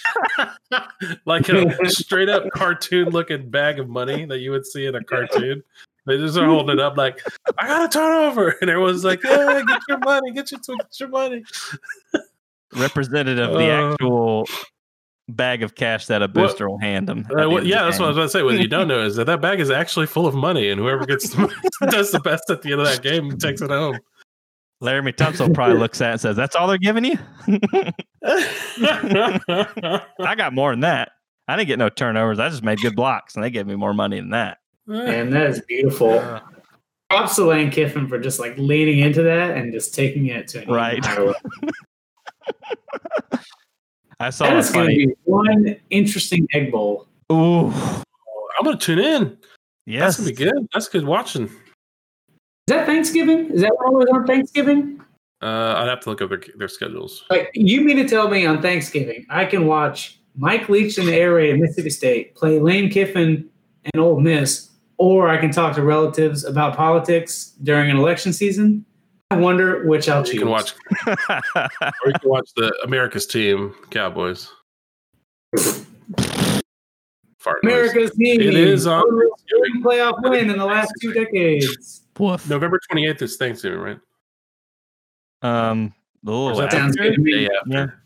like a straight up cartoon looking bag of money that you would see in a cartoon. They just are holding it up like, I got a turnover, and everyone's like, Yeah, get your money, get your get your money. Representative of the Uh, actual bag of cash that a booster will hand them. Uh, what- yeah, that's what I was about to say. What you don't know is that that bag is actually full of money, and whoever gets the, does the best at the end of that game takes it home. Laremy Tunsil probably looks at it and says, That's all they're giving you? I got more than that. I didn't get no turnovers. I just made good blocks, and they gave me more money than that. And that is beautiful. Uh, Props to Lane Kiffin for just like leaning into that and just taking it to an Right. level. I saw That a is going to be one interesting egg bowl. Ooh, I'm gonna tune in. yes. That's gonna be good. That's good watching. Is that Thanksgiving? Is that always on Thanksgiving? Uh, I'd have to look up their, their schedules. Like you mean to tell me on Thanksgiving I can watch Mike Leach in the air raid at Mississippi State play Lane Kiffin and Ole Miss, or I can talk to relatives about politics during an election season? I wonder which I'll choose. You can watch, or you can watch the America's Team Cowboys. Fart noise. America's team. It is on Only playoff win in the last two decades. Woof. November 28th is Thanksgiving, right? Um, the little that Sounds good to me. Day after.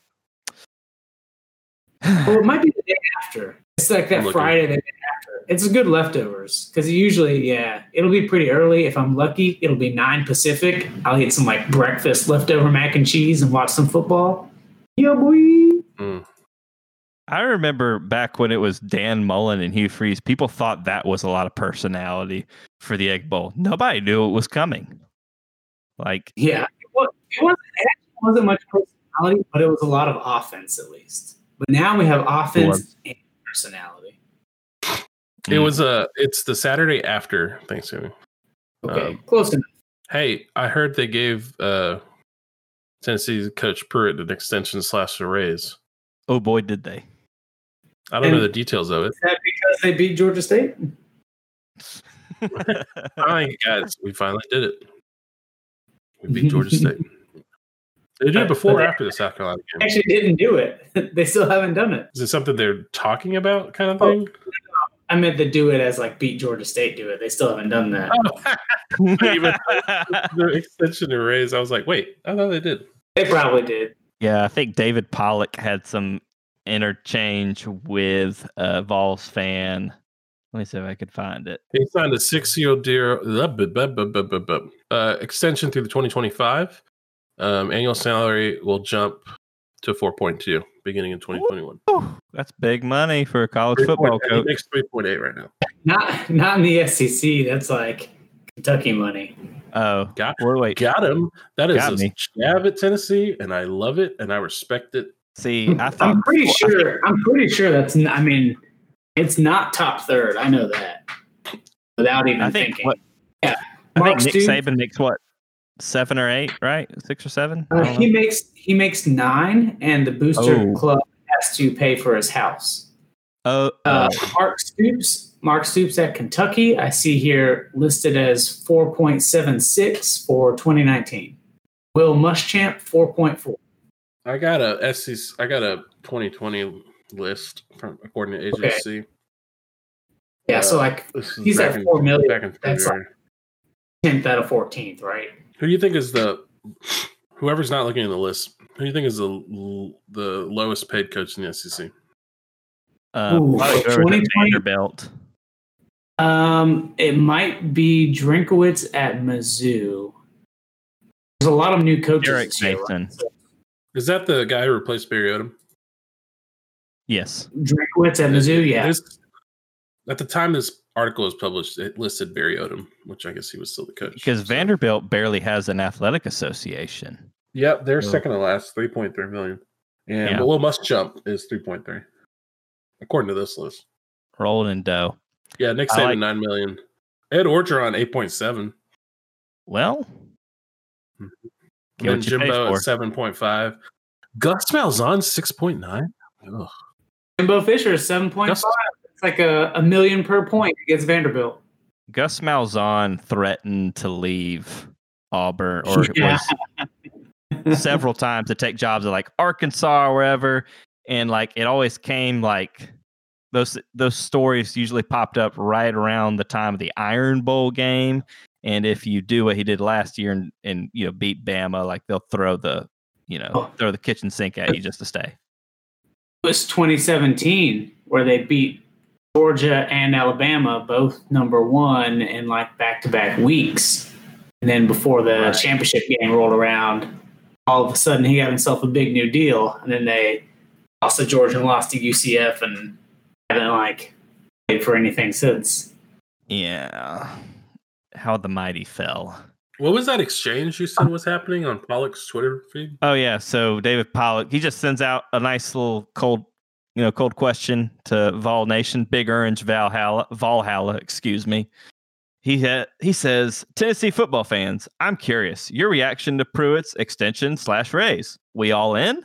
Yeah. Or it might be the day after. It's like I'm that looking. Friday the day after. It's good leftovers because usually, yeah, it'll be pretty early. If I'm lucky, it'll be nine Pacific. I'll eat some like breakfast leftover mac and cheese and watch some football. Yeah, boy. Mm. I remember back when it was Dan Mullen and Hugh Freeze, people thought that was a lot of personality for the Egg Bowl. Nobody knew it was coming. Like, Yeah, it, was, it, wasn't, it wasn't much personality, but it was a lot of offense at least. But now we have offense and personality. It mm, was uh it's the Saturday after Thanksgiving. Okay, Um, close enough. Hey, I heard they gave uh Tennessee coach Pruitt an extension slash a raise. oh boy, did they. I don't know the details of it. Is that because they beat Georgia State? I guys, we finally did it. We beat Georgia State. They do Uh, it before but or after the South Carolina game? Actually, didn't do it. they still haven't done it. Is it something they're talking about, kind of Oh. thing? I meant to do it as like beat Georgia State do it. They still haven't done that. Even the extension arrays. I was like, wait, I thought they did. They probably did. yeah, I think David Pollack had some interchange with a Vols fan. Let me see if I could find it. He signed a six-year deal, uh, extension through the 2025. Um, annual salary will jump to 4.2 beginning in 2021. Whew, that's big money for a college football 3.8 He coach. makes 3.8 right now. Not not in the SEC. That's like Kentucky money. Oh, Got- we're wait. Got him. That is Got a me. jab at Tennessee, and I love it, and I respect it. See, I thought I'm pretty sure. I'm pretty sure that's. I mean, it's not top third. I know that without even I think thinking. what Yeah. I Mark think Nick Stoops- Saban makes what seven or eight, right? Six or seven. Uh, he know. makes he makes nine, and the booster Oh. club has to pay for his house. Oh, Uh, oh. Mark Stoops, Mark Stoops at Kentucky, I see here listed as four point seven six for 2019. Will Muschamp four point four. I got a SEC. I got a 2020 list from according to Okay. AJC. Yeah, so Uh, like He's back at in- four million. Back in That's February. tenth out of fourteenth, right? Who do you think is the whoever's not looking at the list? Who do you think is the the lowest paid coach in the SEC? Uh, Ooh, probably for whoever's at 2020 Vanderbilt. Um, it might be Drinkowitz at Mizzou. There's a lot of new coaches. Derek this year, right? Is that the guy who replaced Barry Odom? Yes. Drinkowitz at Mizzou, yeah. This- at the time this article was published, it listed Barry Odom, which I guess he was still the coach. Because So- Vanderbilt barely has an athletic association. Yep, they're Oh. second to last, three point three million. And Yeah. but Will Muschamp is three point three, according to this list. Rolling in dough. Yeah, Nick I Saban like- nine million. Ed Orgeron eight point seven. Well. And what Jimbo at seven point five. Gus Malzahn six point nine. Jimbo Fisher is seven point five. It's like a, a million per point against Vanderbilt. Gus Malzahn threatened to leave Auburn or Yeah. was several times to take jobs at like Arkansas or wherever. And like it always came like those those stories usually popped up right around the time of the Iron Bowl game. And if you do what he did last year and, and you know beat Bama, like they'll throw the you know Oh. throw the kitchen sink at you just to stay. It was 2017 where they beat Georgia and Alabama, both number one in like back to back weeks. And then before the Right. championship game rolled around, all of a sudden he got himself a big new deal. And then they lost to Georgia and lost to UCF and haven't like paid for anything since. Yeah. How the mighty fell. What was that exchange you said was happening on Pollack's Twitter feed? Oh yeah, so David Pollack, he just sends out a nice little cold, you know, cold question to Vol Nation, Big Orange Valhalla, Valhalla, excuse me. He ha- he says, Tennessee football fans, I'm curious your reaction to Pruitt's extension slash raise. We all in?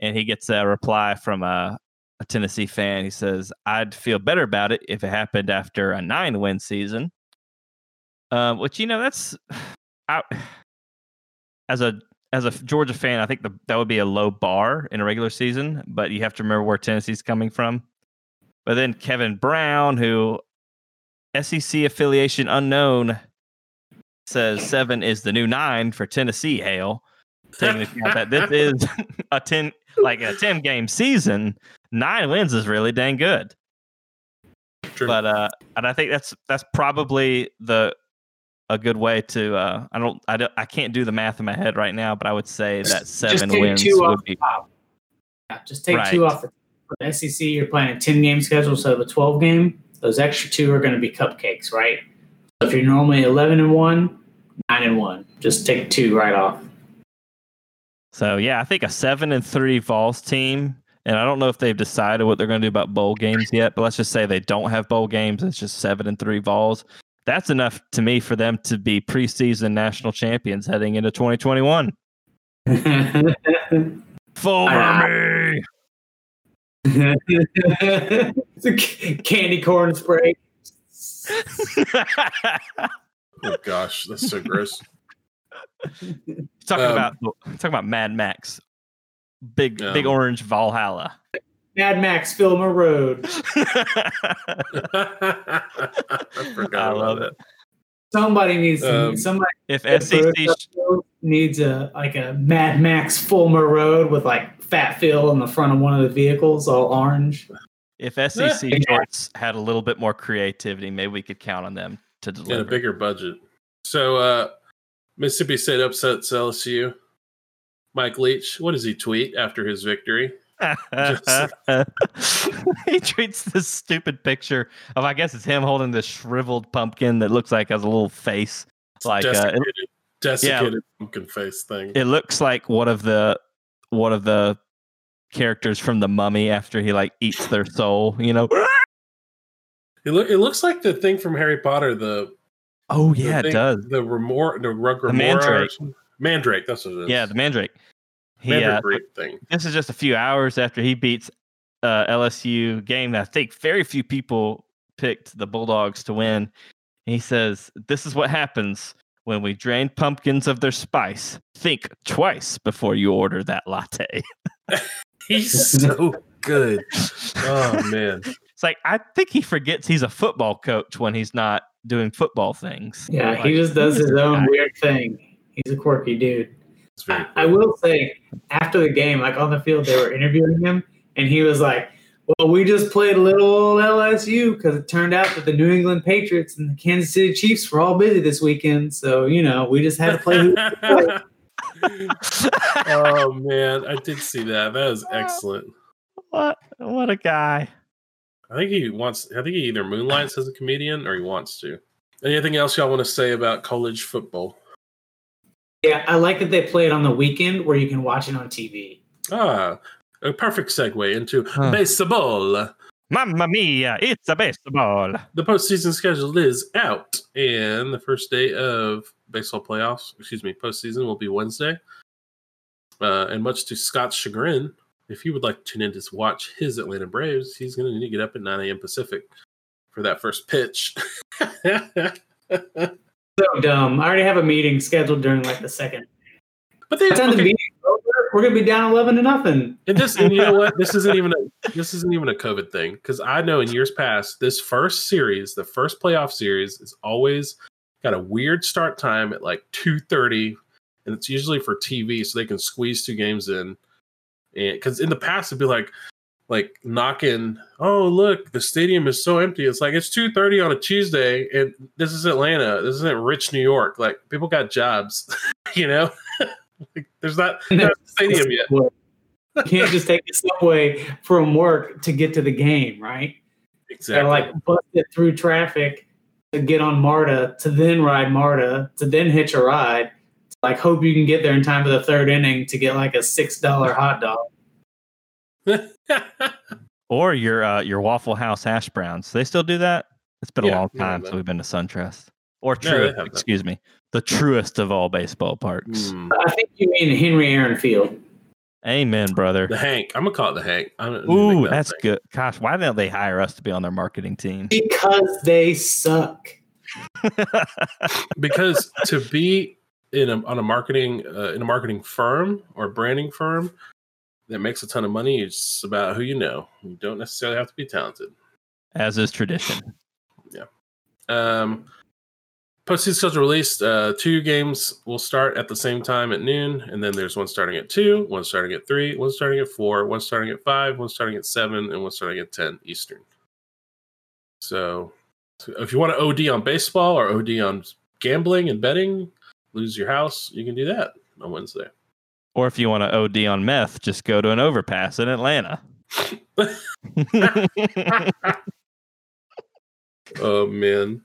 And he gets a reply from a, a Tennessee fan. He says, I'd feel better about it if it happened after a nine win season. Uh, which you know that's I, as a as a Georgia fan, I think the, that would be a low bar in a regular season, but you have to remember where Tennessee's coming from. But then Kevin Brown, who SEC affiliation unknown, says seven is the new nine for Tennessee. Hale, taking account that this is a ten like a ten game season. Nine wins is really dang good. True. But uh, and I think that's that's probably the a good way to. Uh, I don't, I don't, I can't do the math in my head right now, but I would say that Just seven take wins two would off be the top. Yeah, just take Right. two off the for the SEC. You're playing a 10 game schedule, instead of a 12 game, those extra two are going to be cupcakes, right? So if you're normally 11 and 1, 9 and 1, just take two right off. So yeah, I think a seven and three Vols team, and I don't know if they've decided what they're going to do about bowl games yet. But let's just say they don't have bowl games. It's just seven and three Vols. That's enough to me for them to be preseason national champions heading into 2021. For me. It's a c- candy corn spray. Oh gosh, that's so gross. talking Um, about talking about Mad Max, big big Um, orange Valhalla. Mad Max Fulmer Road. I forgot I love that. Somebody needs to, Um, somebody if that SEC needs a like a Mad Max Fulmer Road with like fat fill in the front of one of the vehicles, all orange. if SEC shorts had a little bit more creativity, maybe we could count on them to and a bigger budget. So uh Mississippi State upsets LSU. Mike Leach, what does he tweet after his victory? he treats this stupid picture of I guess it's him holding this shriveled pumpkin that looks like has a little face. Like uh, it, desiccated, desiccated pumpkin face thing. it looks like one of the one of the characters from the mummy after he like eats their soul, you know. It, look, it looks like the thing from Harry Potter, the Oh the yeah, it does. The remor the rug remora or mandrake. Mandrake, that's what it is. Yeah, the mandrake. He, uh, mandrake thing. this is just a few hours after he beats uh, LSU game that I think very few people picked the Bulldogs to win. He says, "This is what happens when we drain pumpkins of their spice. Think twice before you order that latte." He's so good. Oh man. It's like I think he forgets he's a football coach when he's not doing football things. Yeah, Like, he just does his own guy? weird thing. He's a quirky dude. It's very I, I will say, after the game, like on the field, they were interviewing him, and he was like, "Well, we just played a little old LSU because it turned out that the New England Patriots and the Kansas City Chiefs were all busy this weekend, so you know we just had to play." oh man, I did see that. That was excellent. what? What a guy! I think he wants. I think he either moonlights as a comedian or he wants to. Anything else y'all want to say about college football? Yeah, I like that they play it on the weekend where you can watch it on TV. Ah, a perfect segue into Huh. baseball. Mamma mia! It's a baseball. The postseason schedule is out, and the first day of baseball playoffs, excuse me, postseason will be Wednesday. Uh, and much to Scott's chagrin, if he would like to tune in to watch his Atlanta Braves, he's going to need to get up at 9 a.m. Pacific for that first pitch. So dumb. I already have a meeting scheduled during like the second. but they, By the time the okay, meeting's over, we're gonna be down eleven to nothing. and this, and you know what? This isn't even a this isn't even a COVID thing because I know in years past, this first series, the first playoff series, is always got a weird start time at like two thirty, and it's usually for TV, so they can squeeze two games in. And because in the past it'd be like, like knocking, oh look, the stadium is so empty. It's like it's two thirty on a Tuesday, and this is Atlanta. This isn't rich New York. Like people got jobs, you know. like, there's not, a stadium yet. You can't just take the subway from work to get to the game, right? Exactly. Gotta like bust it through traffic to get on MARTA, to then ride MARTA, to then hitch a ride. To like hope you can get there in time for the third inning to get like a six dollar hot dog. Or your uh, your Waffle House hash browns. They still do that? It's been a long time they- since we've been to SunTrust. Or true. they Truist, have that. excuse me. The truest of all baseball parks. Hmm. I think you mean Henry Aaron Field. Amen, brother. The Hank. I'm gonna call it the Hank. I'm Ooh, that's thing. good. Gosh, why don't they hire us to be on their marketing team? Because they suck. because to be in a on a marketing uh, in a marketing firm or branding firm that makes a ton of money, it's about who you know. You don't necessarily have to be talented. As is tradition. Yeah. Um, postseason schedule released. Uh, two games will start at the same time at noon, and then there's one starting at two, one starting at three, one starting at four, one starting at five, one starting at seven, and one starting at ten Eastern. So, so if you want to OD on baseball or OD on gambling and betting, lose your house, you can do that on Wednesday. Or if you want to OD on meth, just go to an overpass in Atlanta. Oh man,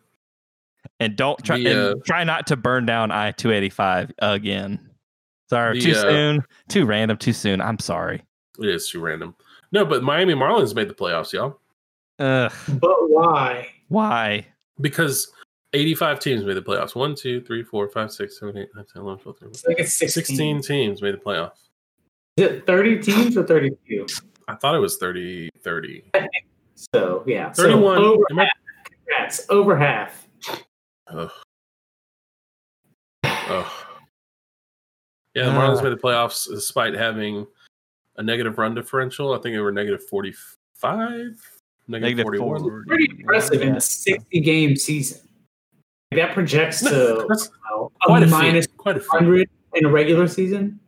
and don't try The, uh, and try not to burn down I two eighty five again. Sorry, The, too uh, soon, too random, too soon. I'm sorry. it is too random. No, but Miami Marlins made the playoffs, y'all, Ugh, But why? why? because 85 teams made the playoffs. 1, 2, 3, 4, 5, 6, 7, 8, 9, 10, 11, 12, 13, It's like it's 16. 16 teams made the playoffs. Is it 30 teams or 32? I thought it was 30, 30. So, yeah. 31. So over Am I- half. Congrats. Over half. Ugh. Ugh. Yeah, the Marlins Ah. made the playoffs despite having a negative run differential. I think they were negative 45, negative, Negative 41. four. Pretty impressive in a 60 game season. That projects to That's quite a a minus feat. Quite a feat. 100 in a regular season.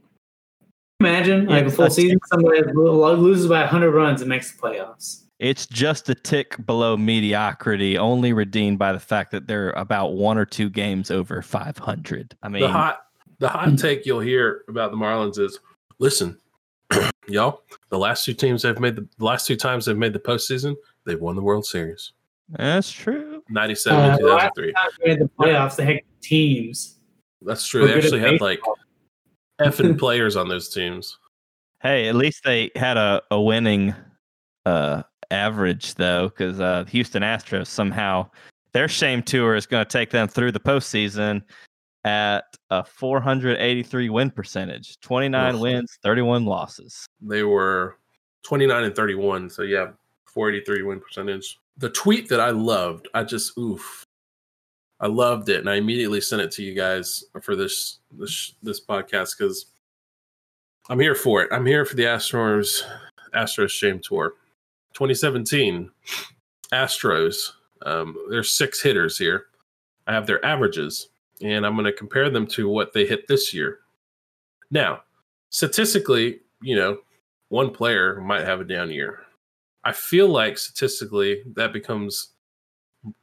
Imagine like a full that's- season, somebody lo- loses by 100 runs and makes the playoffs. It's just a tick below mediocrity, only redeemed by the fact that they're about one or two games over 500. I mean, the hot the hot hmm. take you'll hear about the Marlins is listen, y'all, the last two teams they've made the, the last two times they've made the postseason, they've won the World Series. That's true. 97 Uh, and 2003. time we the playoffs, they had teams. That's true. They actually had like baseball. effing players on those teams. Hey, at least they had a, a winning uh, average, though, because uh, Houston Astros somehow, their shame tour is going to take them through the postseason at a 483 win percentage 29 Ugh. wins, 31 losses. They were 29 and 31. So yeah, 483 win percentage. The tweet that I loved, I just oof. I loved it and I immediately sent it to you guys for this this this podcast cuz I'm here for it. I'm here for the Astros Astros shame tour. 2017 Astros um there's six hitters here. I have their averages and I'm going to compare them to what they hit this year. Now, statistically, you know, one player might have a down year. I feel like statistically that becomes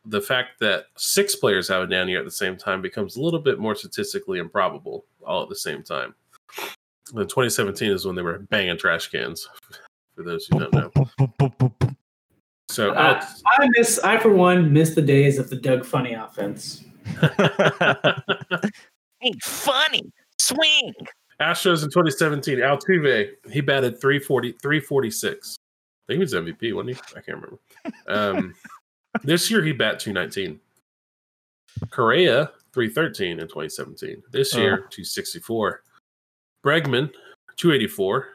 the fact that six players have a down year at the same time becomes a little bit more statistically improbable all at the same time. And 2017 is when they were banging trash cans, for those who don't know. So Uh, I miss, I for one, miss the days of the Doug Funnie offense. Ain't funny. Swing. Astros in 2017, Altuve, he batted 340, 346. I think he was MVP, wasn't he? I can't remember. Um, this year he bat 219. Correa, 313 in 2017. This year, 264. Bregman, 284.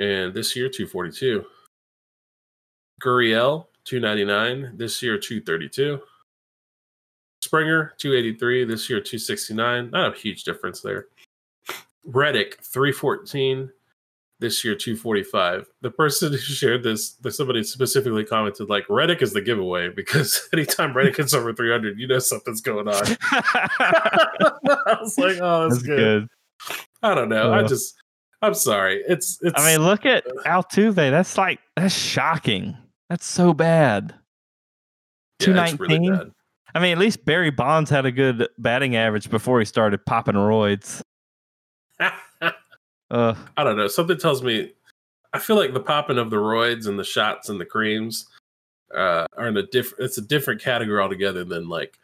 And this year, 242. Gurriel, 299. This year, 232. Springer, 283. This year, 269. Not a huge difference there. Reddick, 314. This year, 245. The person who shared this, somebody specifically commented, like, Reddick is the giveaway because anytime Reddick hits over 300, you know something's going on. I was like, oh, that's, That's good. good. I don't know. I just, I'm sorry. It's, it's, I mean, look at Altuve. That's like that's shocking. That's so bad. yeah, it's really 219? bad. I mean, at least Barry Bonds had a good batting average before he started popping roids. Uh, I don't know. Something tells me I feel like the popping of the roids and the shots and the creams uh, are in a different. It's a different category altogether than like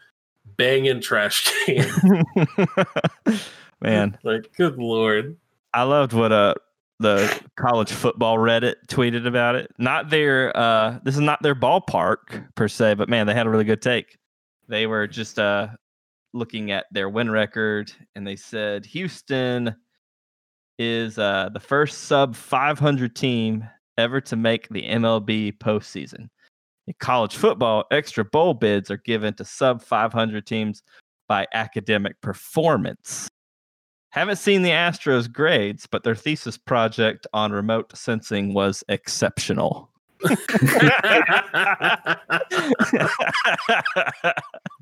banging trash can. man, like, good lord. I loved what uh the college football Reddit tweeted about it. Not their uh this is not their ballpark per se, but man, they had a really good take. They were just uh looking at their win record and they said Houston is uh the first sub 500 team ever to make the MLB postseason. In college football, extra bowl bids are given to sub 500 teams by academic performance. Haven't seen the Astros grades, but their thesis project on remote sensing was exceptional.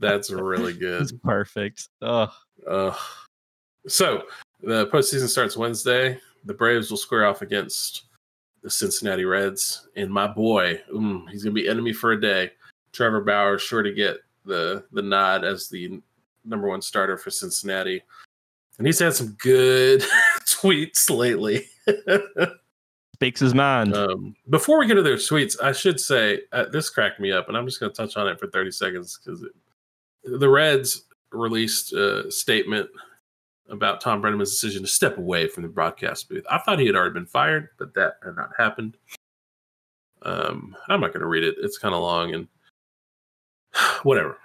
That's really good. it's perfect. Oh, Uh, so the postseason starts Wednesday. The Braves will square off against the Cincinnati Reds, and my boy, mm, he's gonna be enemy for a day. Trevor Bauer is sure to get the the nod as the number one starter for Cincinnati, and he's had some good tweets lately. speaks his mind. Um, before we get to their tweets, I should say uh, this cracked me up, and I'm just going to touch on it for 30 seconds because the Reds released a statement about Thom Brennaman's decision to step away from the broadcast booth. I thought he had already been fired, but that had not happened. Um, I'm not going to read it; it's kind of long, and whatever.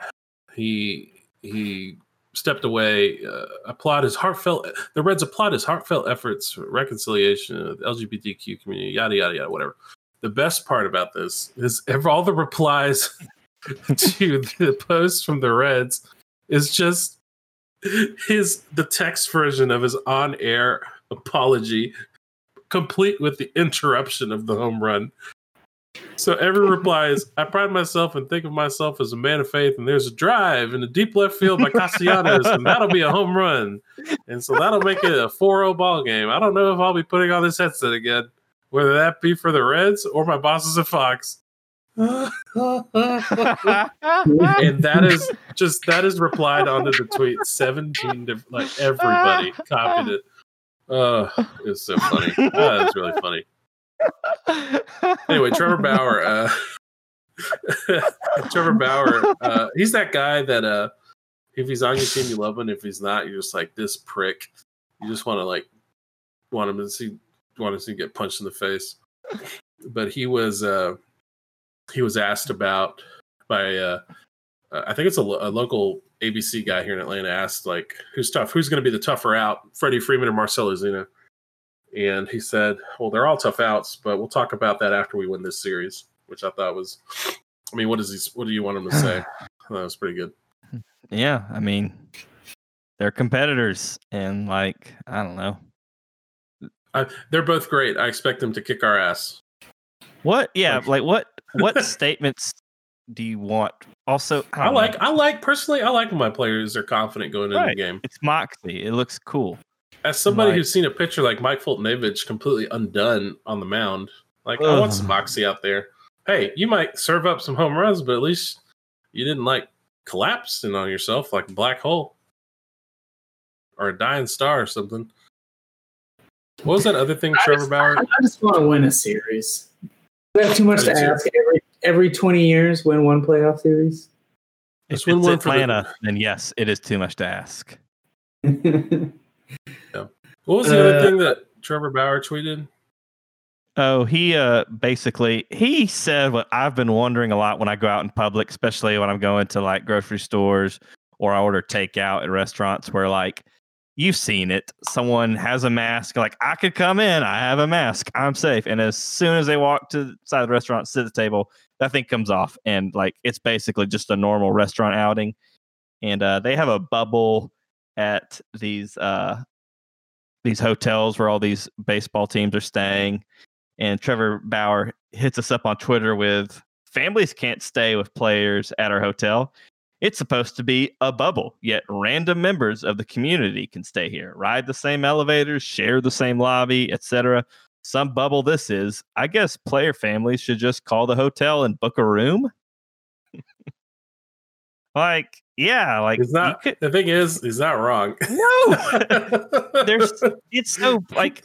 He he stepped away. Uh, applaud his heartfelt. The Reds applaud his heartfelt efforts for reconciliation of the LGBTQ community. Yada yada yada. Whatever. The best part about this is all the replies to the post from the Reds is just his the text version of his on-air apology, complete with the interruption of the home run. So every reply is, I pride myself and think of myself as a man of faith, and there's a drive in the deep left field by Castellanos, and that'll be a home run. And so that'll make it a 4-0 ball game. I don't know if I'll be putting on this headset again, whether that be for the Reds or my bosses at Fox. And that is just that is replied onto the tweet 17 to like everybody copied it. Oh, it's so funny. Oh, it's really funny. Anyway, Trevor Bauer, uh Trevor Bauer, uh he's that guy that uh if he's on your team you love him, if he's not, you're just like this prick. You just want to like want him to see want him to get punched in the face. But he was uh he was asked about by uh, I think it's a, a, local ABC guy here in Atlanta asked like who's tough? Who's going to be the tougher out Freddie Freeman or Marcell Ozuna and he said well they're all tough outs but we'll talk about that after we win this series which I thought was I mean what is he what do you want him to say? That was pretty good. Yeah I mean they're competitors and like I don't know. I, they're both great. I expect them to kick our ass. What? Yeah like what what statements do you want? Also, I, I like know. I like personally I like when my players are confident going right. into the game. It's moxie. It looks cool. As somebody like, who's seen a picture like Mike Foltynewicz completely undone on the mound, like ugh. I want some moxie out there. Hey, you might serve up some home runs, but at least you didn't like collapse in on yourself like a black hole or a dying star or something. What was that other thing, I Trevor just, Bauer? I just want to win a series. We have too much to ask. Every every twenty years, win one playoff series. If it's one Atlanta, the... then yes, it is too much to ask. yeah. What was the uh, other thing that Trevor Bauer tweeted? Oh, he uh basically he said what I've been wondering a lot when I go out in public, especially when I'm going to like grocery stores or I order takeout at restaurants where like you've seen it. Someone has a mask, like I could come in, I have a mask, I'm safe. And as soon as they walk to the side of the restaurant, sit at the table, that thing comes off, and like it's basically just a normal restaurant outing. And uh, they have a bubble at these uh, these hotels where all these baseball teams are staying. And Trevor Bauer hits us up on Twitter with families can't stay with players at our hotel. It's supposed to be a bubble, yet random members of the community can stay here, ride the same elevators, share the same lobby, etc. Some bubble this is. I guess player families should just call the hotel and book a room. like, yeah, like it's not. Could, the thing is, he's not wrong. No, there's. It's so like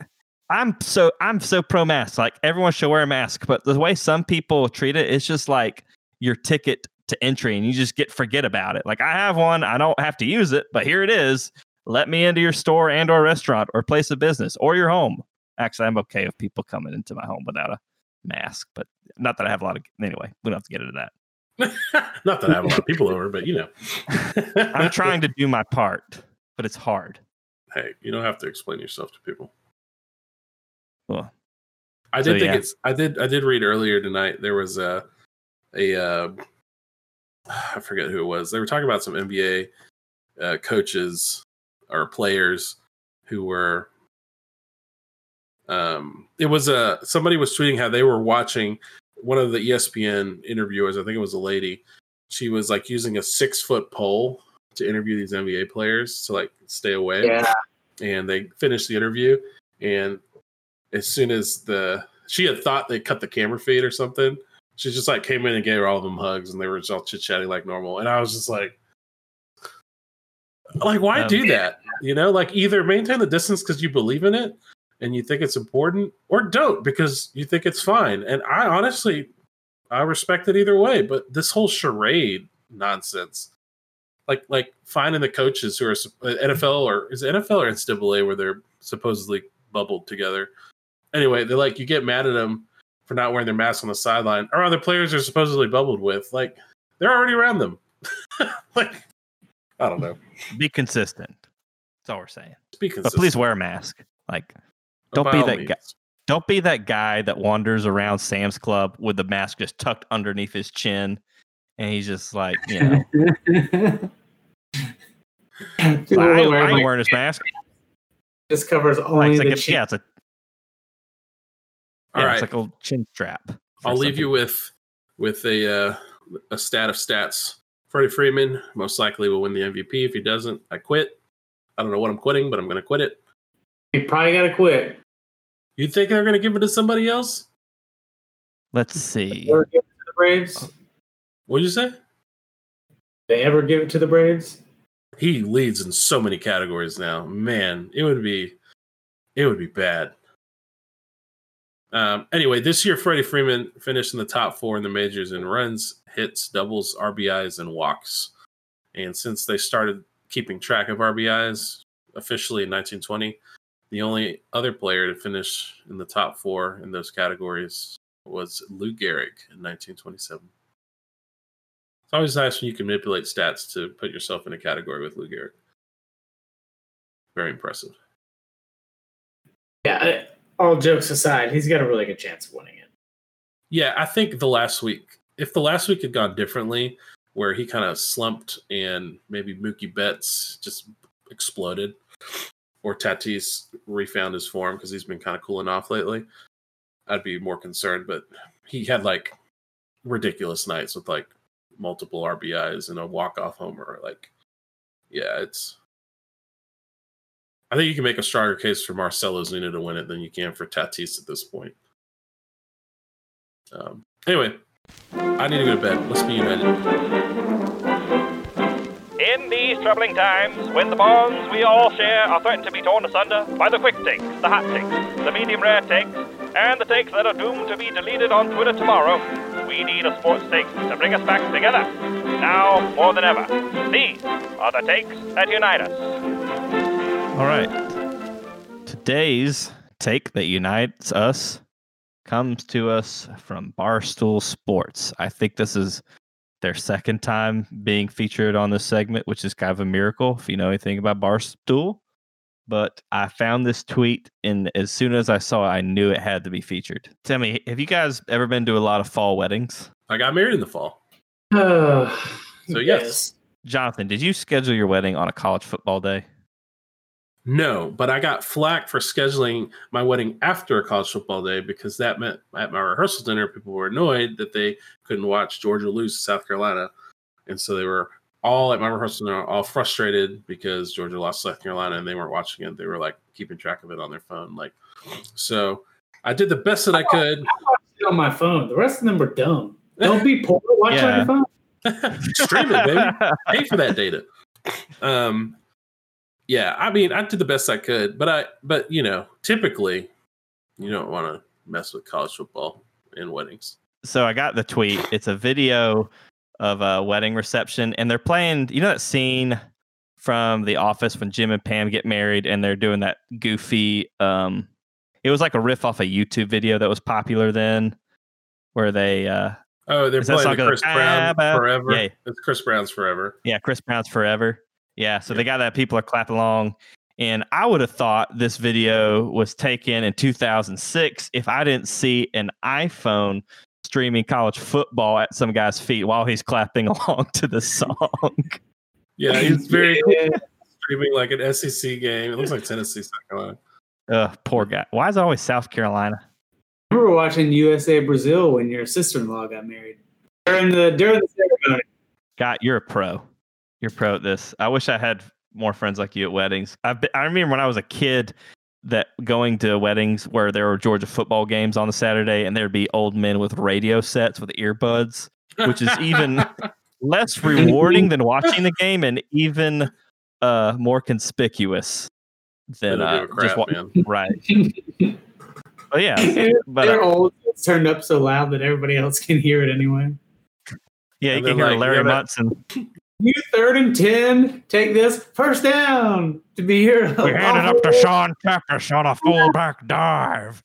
I'm so I'm so pro mask. Like everyone should wear a mask, but the way some people treat it, it's just like your ticket to entry and you just get forget about it. Like I have one, I don't have to use it, but here it is. Let me into your store and or restaurant or place of business or your home. Actually, I'm okay with people coming into my home without a mask, but not that I have a lot of anyway, we don't have to get into that. not that I have a lot of people over, but you know. I'm trying to do my part, but it's hard. Hey, you don't have to explain yourself to people. Well, I did so, think yeah. it's I did I did read earlier tonight there was a a uh, I forget who it was. They were talking about some NBA uh, coaches or players who were. Um, it was a uh, somebody was tweeting how they were watching one of the ESPN interviewers. I think it was a lady. She was like using a six foot pole to interview these NBA players to like stay away. Yeah. And they finished the interview, and as soon as the she had thought they cut the camera feed or something, she just like came in and gave her all of them hugs, and they were just all chit chatting like normal. And I was just like, like why um, do that? You know, like either maintain the distance because you believe in it and you think it's important, or don't because you think it's fine. And I honestly, I respect it either way. But this whole charade nonsense, like like finding the coaches who are uh, NFL or is it NFL or NCAA where they're supposedly bubbled together. Anyway, they're like you get mad at them for not wearing their mask on the sideline, or other players are supposedly bubbled with. Like they're already around them. like I don't know. Be consistent. That's all we're saying. Be consistent. But please wear a mask. Like don't be that guy. Don't be that guy that wanders around Sam's Club with the mask just tucked underneath his chin, and he's just like, you know. People I, will wear, I ain't wearing this mask. Just covers Like, only it's like the a, chin. yeah, it's a All yeah, right. it's like a little chin strap. I'll leave you with with a uh, a stat of stats. Freddie Freeman most likely will win the MVP. If he doesn't, I quit. I don't know what I'm quitting, but I'm going to quit it. You probably got to quit. You think they're going to give it to somebody else? Let's see. Ever give it to the Braves? What'd you say? They ever give it to the Braves? He leads in so many categories now. Man, it would be it would be bad. Um, anyway, this year Freddie Freeman finished in the top four in the majors in runs, hits, doubles, RBIs, and walks. And since they started keeping track of RBIs officially in 1920, the only other player to finish in the top four in those categories was Lou Gehrig in 1927. It's always nice when you can manipulate stats to put yourself in a category with Lou Gehrig. Very impressive. Yeah. All jokes aside, he's got a really good chance of winning it. Yeah, I think the last week, if the last week had gone differently, where he kind of slumped and maybe Mookie Betts just exploded, or Tatis refound his form because he's been kind of cooling off lately, I'd be more concerned. But he had like ridiculous nights with like multiple RBIs and a walk off homer. Like, yeah, it's. I think you can make a stronger case for Marcell Ozuna to win it than you can for Tatis at this point. Um, anyway, I need to go to bed. Let's be united. In these troubling times, when the bonds we all share are threatened to be torn asunder by the quick takes, the hot takes, the medium rare takes, and the takes that are doomed to be deleted on Twitter tomorrow, we need a sports take to bring us back together. Now more than ever, these are the takes that unite us. All right. Today's take that unites us comes to us from Barstool Sports. I think this is their second time being featured on this segment, which is kind of a miracle if you know anything about Barstool. But I found this tweet, and as soon as I saw it, I knew it had to be featured. Tell me, have you guys ever been to a lot of fall weddings? I got married in the fall. Uh, So, yes. Jonathan, did you schedule your wedding on a college football day? No, but I got flack for scheduling my wedding after a college football day because that meant at my rehearsal dinner, people were annoyed that they couldn't watch Georgia lose to South Carolina. And so they were all at my rehearsal dinner, all frustrated because Georgia lost South Carolina and they weren't watching it. They were like keeping track of it on their phone. Like, so I did the best that I could. on my phone. The rest of them were dumb. Don't be poor. Watch on Yeah. your phone. Stream it, baby. Pay for that data. Um, yeah, I mean, I did the best I could, but I, but you know, typically, you don't want to mess with college football and weddings. so I got the tweet. It's a video of a wedding reception, and they're playing. You know that scene from The Office when Jim and Pam get married, and they're doing that goofy. Um, it was like a riff off a YouTube video that was popular then, where they, uh, Oh, they're playing Chris Brown Ah, forever. yeah. It's Chris Brown's forever. yeah, Chris Brown's Forever. Yeah, so Yeah. they got that. People are clapping along. And I would have thought this video was taken in 2006 if I didn't see an iPhone streaming college football at some guy's feet while he's clapping along to the song. Yeah, he's very cool streaming like an SEC game. It looks like Tennessee, South Carolina. Ugh, poor guy. Why is it always South Carolina? I remember watching USA Brazil when your sister-in-law got married during the during the ceremony. God, you're a pro. You're pro at this. I wish I had more friends like you at weddings. I've been, I remember when I was a kid that going to weddings where there were Georgia football games on the Saturday and there'd be old men with radio sets with earbuds, which is even less rewarding than watching the game and even uh, more conspicuous than uh, crap, just wa- man. right. But yeah, but They're uh, old. It's turned up so loud that everybody else can hear it anyway. yeah, you can hear like, Larry you gotta- Munson. You third and ten. Take this first down to be here. We handed up to Sean Peppers on a fullback dive.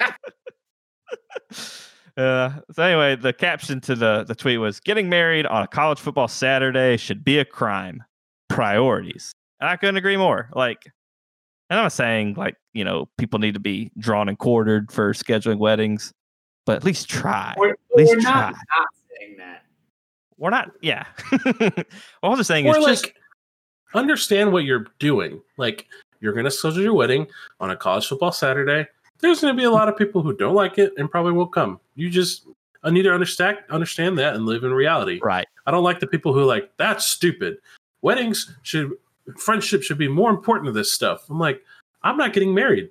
uh, so anyway, the caption to the, the tweet was getting married on a college football Saturday should be a crime. Priorities. And I couldn't agree more. Like, and I'm not saying like, you know, people need to be drawn and quartered for scheduling weddings, but at least try. We're, least we're not, try. not saying that. We're not, yeah. All I'm just saying Or is like, just understand what you're doing. Like you're going to schedule your wedding on a college football Saturday. There's going to be a lot of people who don't like it and probably won't come. You just uh, I need to understand understand that and live in reality. Right. I don't like the people who are like that's stupid. Weddings should friendship should be more important to this stuff. I'm like, I'm not getting married,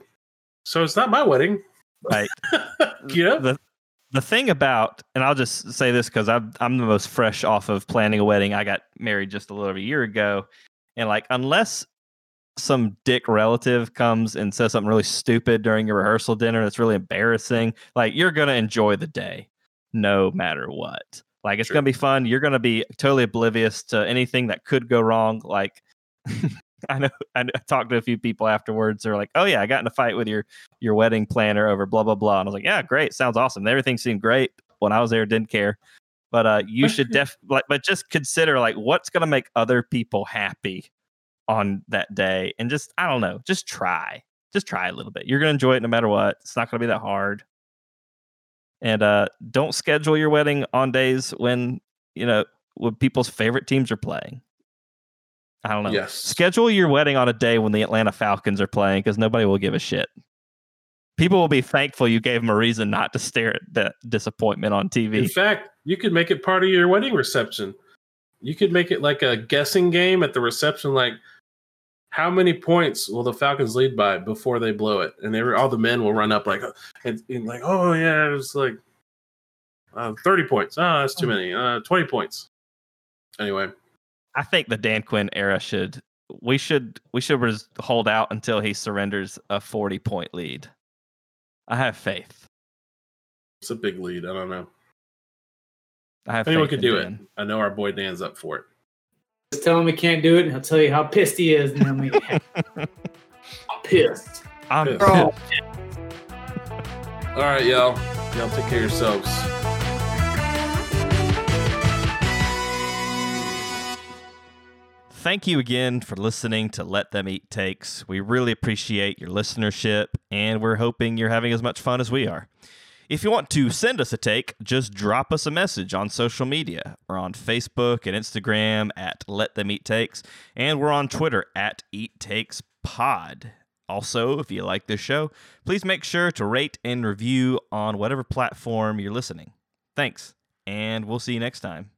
so it's not my wedding. Right. you know? the the thing about, and I'll just say this because I'm I'm the most fresh off of planning a wedding. I got married just a little over a year ago, and like unless some dick relative comes and says something really stupid during your rehearsal dinner that's really embarrassing, like you're gonna enjoy the day no matter what. Like it's Sure. gonna be fun. You're gonna be totally oblivious to anything that could go wrong. Like I know I talked to a few people afterwards. They're like, "Oh yeah, I got in a fight with your your wedding planner over blah blah blah." And I was like, "Yeah, great, sounds awesome. Everything seemed great when I was there. Didn't care." But uh, you should def like, but just consider like what's gonna make other people happy on that day, and just I don't know, just try, just try a little bit. You're gonna enjoy it no matter what. It's not gonna be that hard. And uh, don't schedule your wedding on days when you know when people's favorite teams are playing. I don't know. Yes. Schedule your wedding on a day when the Atlanta Falcons are playing because nobody will give a shit. People will be thankful you gave them a reason not to stare at that disappointment on TV. In fact, you could make it part of your wedding reception. You could make it like a guessing game at the reception, like how many points will the Falcons lead by before they blow it? And every, all the men will run up like and, and like, oh yeah, it was like uh, thirty points. Oh, that's too many. Uh, Twenty points. Anyway, I think the Dan Quinn era should we should we should res- hold out until he surrenders a 40 point lead. I have faith. it's a big lead. I don't know. I have Anyone faith could in do it. I know our boy Dan's up for it. Just tell him he can't do it, and he'll tell you how pissed he is, and he'll make. I'm pissed. I'm Pissed. Bro, oh. All right, y'all. Y'all take care of yourselves. Thank you again for listening to Let Them Eat Takes. We really appreciate your listenership, and we're hoping you're having as much fun as we are. If you want to send us a take, just drop us a message on social media. We're on Facebook and Instagram at Let Them Eat Takes, and we're on Twitter at Eat Takes Pod. Also, if you like this show, please make sure to rate and review on whatever platform you're listening. Thanks, and we'll see you next time.